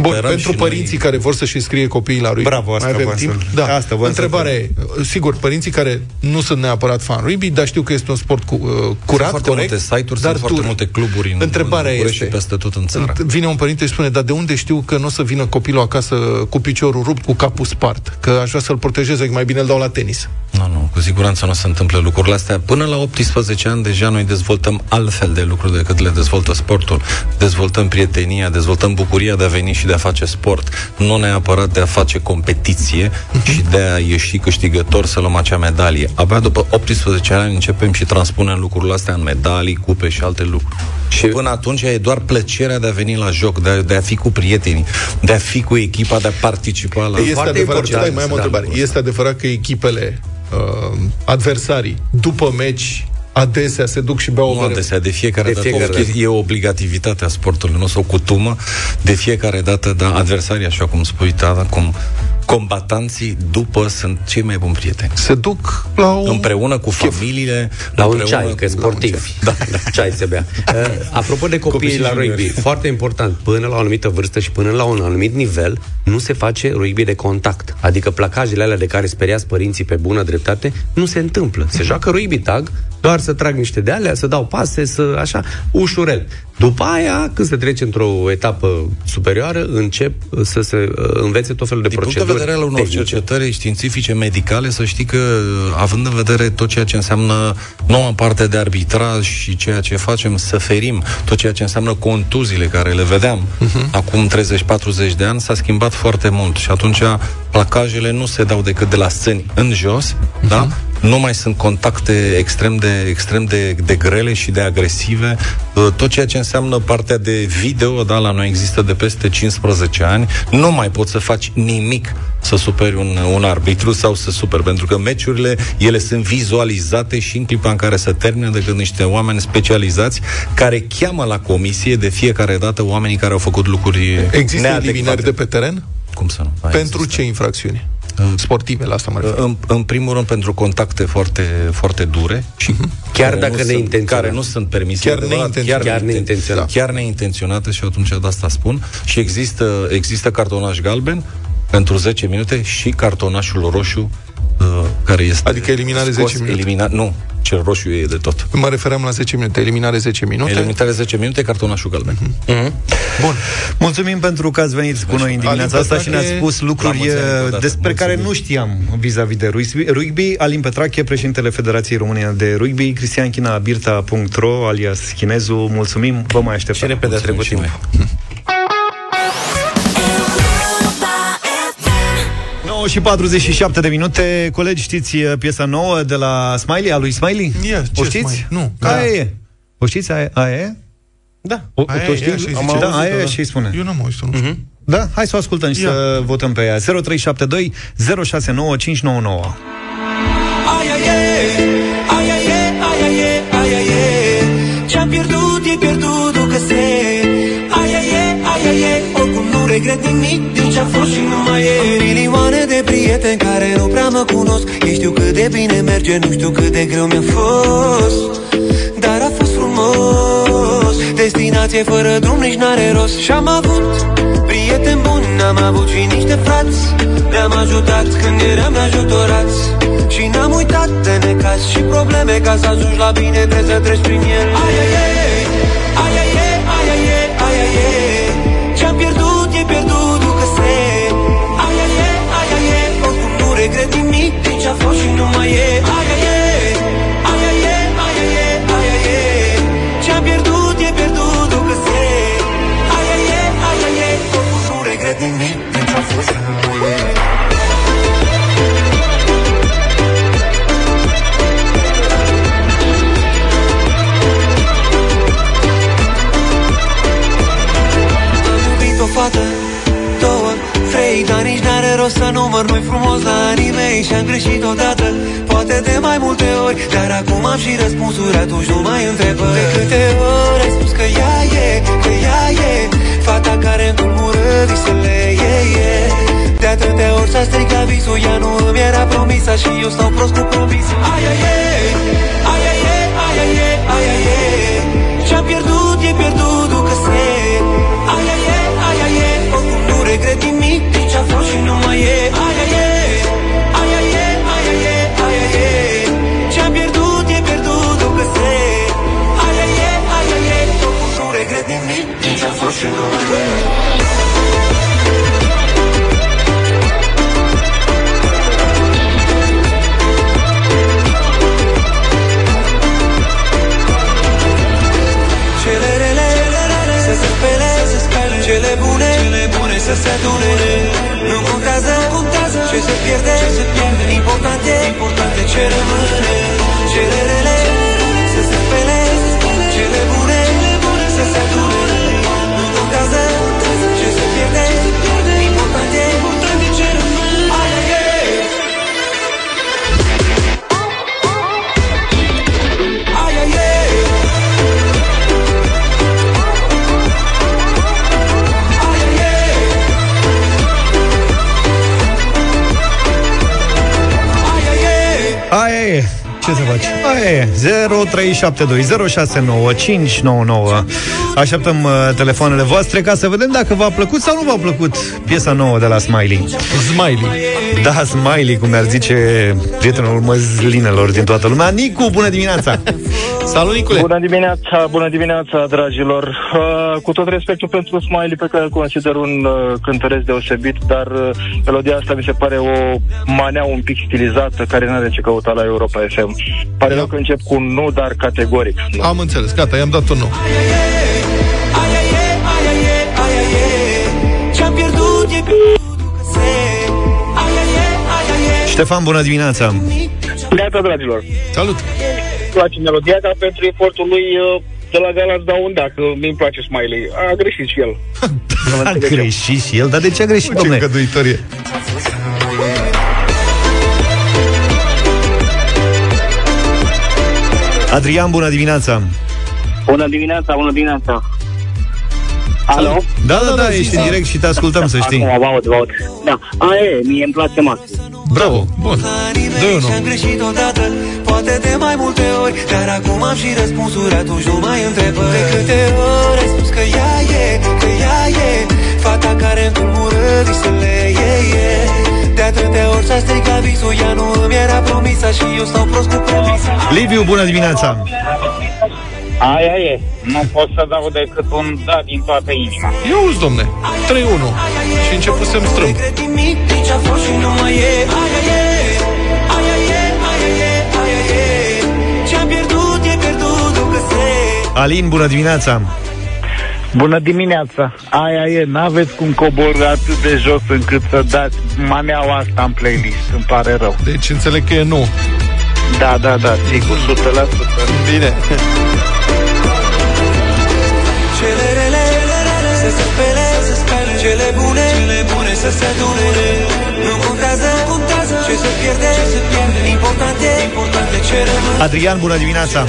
Bun, Sperăm pentru și părinții care vor să-și înscrie copiii la rugby, Bravo, asta mai avem voiam timp. să- Da. asta voiam să Întrebarea e, sigur, părinții care nu sunt neapărat fan rugby, dar știu că este un sport cu, uh, curat, foarte corect, multe site-uri, dar sunt foarte dur. multe cluburi în, Întrebarea în București este, și peste tot în țară. Vine un părinte și spune, dar de unde știu că nu o să vină copilul acasă cu piciorul rupt, cu capul spart? Că aș vrea să-l protejeze, că mai bine îl dau la tenis. Nu, nu, cu siguranță nu se întâmplă lucrurile astea. Până la 18 ani deja noi dezvoltăm altfel de lucruri decât le dezvoltă sportul. Dezvoltăm prietenia, dezvoltăm bucuria de a veni și de a face sport. Nu neapărat de a face competiție și de a ieși câștigător să luăm acea medalie. Abia după 18 ani începem și transpunem lucrurile astea în medalii, cupe și alte lucruri. Și până atunci e doar plăcerea de a veni la joc, de a, de a fi cu prietenii, de a fi cu echipa, de a participa la... este adevărat, important, stai, mai am o da, întrebare. lucrul Este adevărat că echipele, uh, adversarii, după meci, adesea se duc și beau o Nu bere? adesea, de fiecare De dată. fiecare o- dată. E o obligativitate a sportului nostru, o cutumă. De fiecare dată, da, adversarii, așa cum spui, da, da, cum combatanții după sunt cei mai buni prieteni. Se duc la o... Împreună cu familiile, La un împreună ceai, că cu- sportiv. Da. Ceai se bea. Uh, apropo de copiii Copii la și rugby, juniori. foarte important, până la o anumită vârstă și până la un anumit nivel, nu se face rugby de contact. Adică placajele alea de care speriați părinții pe bună dreptate, nu se întâmplă. Se joacă rugby tag, doar să trag niște de alea, să dau pase, să așa, ușurel. După aia, când se trece într-o etapă superioară, încep să se uh, învețe tot felul de Din punct de proceduri vedere al unor tehnice. cercetări științifice medicale, să știi că, având în vedere tot ceea ce înseamnă noua parte de arbitraj și ceea ce facem să ferim, tot ceea ce înseamnă contuziile care le vedeam uh-huh. acum 30-40 de ani, s-a schimbat foarte mult și atunci placajele nu se dau decât de la sâni în jos, uh-huh. da? Nu mai sunt contacte extrem de, extrem de, de grele și de agresive. Uh, Tot ceea ce înseamnă partea de video, da, la noi există de peste 15 ani, nu mai poți să faci nimic să superi un, un arbitru sau să superi, pentru că meciurile, ele sunt vizualizate și în clipa în care se termină de când niște oameni specializați care cheamă la comisie de fiecare dată oamenii care au făcut lucruri Există neadecvate. eliminări de pe teren? Cum să nu? Mai Pentru ce infracțiuni? Sportive, la asta mă refer. În, în primul rând pentru contacte foarte, foarte dure și Chiar care dacă nu sunt, neintenționate. care nu sunt permise. Chiar adevărat, neintenționate. Chiar neinten- neintenționate. Chiar neintenționate și atunci de asta spun. Și există, există cartonaș galben pentru 10 minute și cartonașul roșu uh, care este Adică eliminare 10 minute. Elimina, nu, cel roșu e de tot. Mă referam la 10 minute. Eliminare 10 minute. Eliminare 10 minute, cartonașul galben. Mhm. Bun. Mulțumim pentru că ați venit cu noi în dimineața Alin asta și ne-ați Petrache, spus lucruri la mulți ani, încă o dată. despre care Mulțumim. nu știam vis-a-vis de rugby. rugby. Alin Petrache, președintele Federației Române de Rugby, Cristian China, Birta.ro, alias Chinezu, mulțumim, vă mai așteptăm. Și repede a trecut Mulțumim și timpul. 9 și 47 de minute. Colegi, știți uh, piesa nouă de la Smiley, a lui Smiley? Ia, ce o știți? Smiley? Nu. Aia Da. e. O știți? Aia, aia e? Da. O, Aia o e, știți? așa îi Am zice. da, Auzit-o, aia e da. și îi spune. Eu n-am auzit-o, nu știu. Da? Hai să o ascultăm și Ia. să votăm pe ea. 0372 069599. Aia e, aia e, aia e, aia e Ce-am pierdut e pierdut, că se Aia e, aia e, oricum nu regret nimic Din ce-a fost și nu mai e Milioane de prieteni care nu prea mă cunosc Ei știu cât de bine merge, nu știu cât de greu mi-a fost Dar a fost frumos Destinație fără drum nici n-are rost Și-am avut prieteni buni N-am avut și niște frați Ne-am ajutat când eram neajutorați Și n-am uitat de necaz și probleme Ca să ajungi la bine trebuie să treci prin ele Aia e, aia e, aia nu mai e Aia e, aia e, aia e, aia e. Ce-am pierdut e pierdut, ducă se Aia e, aia e, oricum nu regret nimic Din ce-a fost și nu mai e Am iubit o fată, două, trei Dar nici n-are rost să număr mai frumos la anii mei Și-am greșit odată, poate de mai multe ori. Dar acum am și răspunsuri, atunci nu mai întreb De câte ori ai spus că ea e, că ea e? Fata care îmi tulbură visele, e, e. De atâtea ori s-a stricat visul Ea nu îmi era promisă și eu stau prost cu promisul. Aia e, aia e, aia e, aia e. Ce-am pierdut e pierdut, ducă se. Aia e, aia e, oricum nu regret nimic Din ce-a fost și nu mai e. Aia e, aia nimic Din ce-a fost și nu mai e Cele rele, să se spele, să spele Cele bune, cele bune să se adune. Nu contează, contează ce se pierde, ce se pierde. Important e, important e ce rămâne. Cele rele, ce să faci? Aia e, 0372069599. Așteptăm uh, telefoanele voastre ca să vedem dacă v-a plăcut sau nu v-a plăcut piesa nouă de la Smiley. Smiley. Da, Smiley, cum ar zice prietenul măzlinelor din toată lumea. Nicu, bună dimineața! Salut, Nicule! Bună dimineața, bună dimineața, dragilor! Uh, cu tot respectul pentru Smiley, pe care îl consider un uh, cântăresc deosebit, dar uh, melodia asta mi se pare o manea un pic stilizată, care nu are ce căuta la Europa FM. Pare rău că încep cu un nu, dar categoric. Nu. Am înțeles, gata, i-am dat un nu. Ce-am pierdut e pierdut că se Ai, ai, ai, ai, ai, ai. Ștefan, bună dimineața! Neața, dragilor! Salut! Îmi place melodia, dar pentru efortul lui uh, de la Galați dau un da, că mi-mi place Smiley. A greșit și el. A greșit și el, dar de ce a greșit, Ce domnule? îngăduitorie. Adrian, bună dimineața! Bună dimineața, bună dimineața! Alo? Da, da, da, ești în direct și te ascultăm, să știi. Acum, vă aud, vă aud. Da, aia e, mie îmi place maxim. Bravo, bun. Dă-i unul. Și-am greșit odată, poate de mai multe ori Dar acum am și răspunsuri, atunci nu mai întrebă De câte ori ai spus că ea e, că ea e Fata care în tulbură visele e, e De atâtea ori s-a stricat visul, ea nu îmi era promisă Și eu stau prost cu premisa Liviu, bună dimineața! Aia e. Nu pot să dau decât un da din toată inima. Eu uzi, domne. 3-1. Și începusem strâmb. regret nimic, nici a fost și nu mai e Aia e, aia e, aia e, aia e Ce-am pierdut e pierdut, că se Alin, bună dimineața! Bună dimineața! Aia e, n-aveți cum coborâ atât de jos încât să dați maneaua asta în playlist. Îmi pare rău. Deci înțeleg că e nu. Da, da, da, sigur, 100%. Bine. să se spele, să spele Cele bune, cele bune să se adune Nu contează, contează ce se pierde, ce se pierde Important e, important e ce rămâne Adrian, bună dimineața!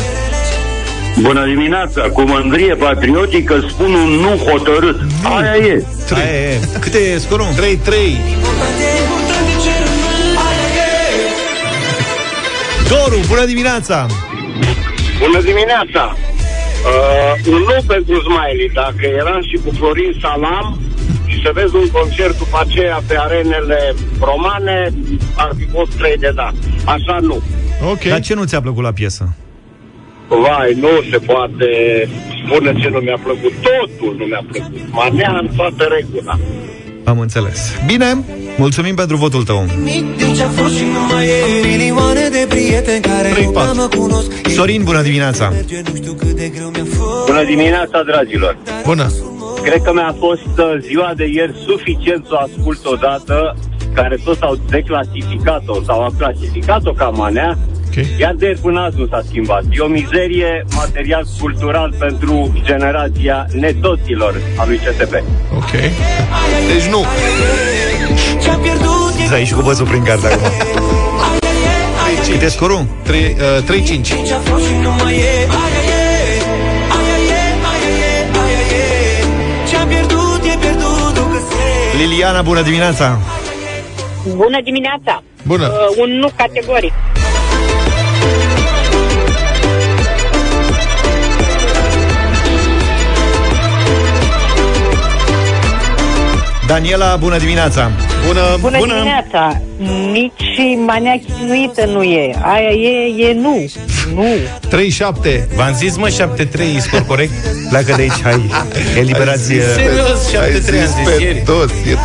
Bună dimineața, cu mândrie patriotică spun un nu hotărât. Aia e. Aia e. Cât e scorul? 3-3. Important e, important e ce rămâne Aia e Doru, bună dimineața! Bună dimineața! Uh, un nu pentru Smiley, dacă eram și cu Florin Salam și să vezi un concert după aceea pe arenele romane, ar fi fost 3 de da. Așa nu. Ok. Dar ce nu ți-a plăcut la piesă? Vai, nu se poate spune ce nu mi-a plăcut. Totul nu mi-a plăcut. Manea în toată regula. Am înțeles. Bine, mulțumim pentru votul tău. Nimic din ce-a fost și nu mai e Am milioane de prieteni care nu prea mă cunosc Sorin, bună dimineața! Nu știu cât de greu mi-a fost Bună dimineața, dragilor! Bună. Cred că mi-a fost uh, ziua de ieri suficient să o ascult odată, care toți au declasificat-o sau au clasificat-o ca manea, Ok. iar de ieri până azi nu s-a schimbat. E o mizerie material cultural pentru generația netoților a lui CTP. Ok. Deci nu. Ce-am pierdut e Să aici cu bățul prin gard acum. Cât e scorul? 3, uh, 3-5. ce-a fost și nu mai e Aia e, aia e, aia e, aia e Ce-am pierdut e pierdut, că se Liliana, bună dimineața! Bună dimineața! Bună. Uh, un nu categoric. Daniela, bună dimineața! Bună, Bună, bună. dimineața! Nici manea chinuită nu e. Aia e, e nu. Nu. 3-7. V-am zis, mă, 7-3, scor corect? Pleacă de aici, hai! Eliberați... Serios, 7-3 Ai am zis zis pe ieri. toți. E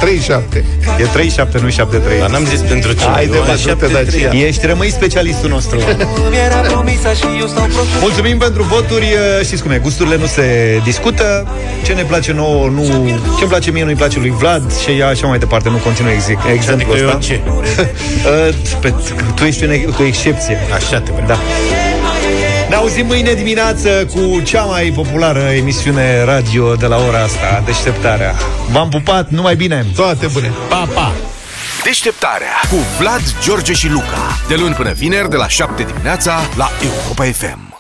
3-7. E 3-7, nu 7-3. Dar n-am zis pentru ce. Hai de Eu am văzut, 7-3. Dacia. Ești, rămâi specialistul nostru. Mi era promisa și eu stau prost Mulțumim pentru voturi, știți cum e, gusturile nu se discută, ce ne place nouă, nu, ce îmi place mie nu-i place lui Vlad și așa mai departe, nu continuă exi- exemplul Adică eu ăsta. ce? Uh, pe, tu ești un, o excepție. Așa te vreau. Da. Ne auzim mâine dimineață cu cea mai populară emisiune radio de la ora asta, Deșteptarea. V-am pupat, numai bine! Toate bune. Pa, pa! Deșteptarea cu Vlad, George și Luca. De luni până vineri, de la 7 dimineața, la Europa FM.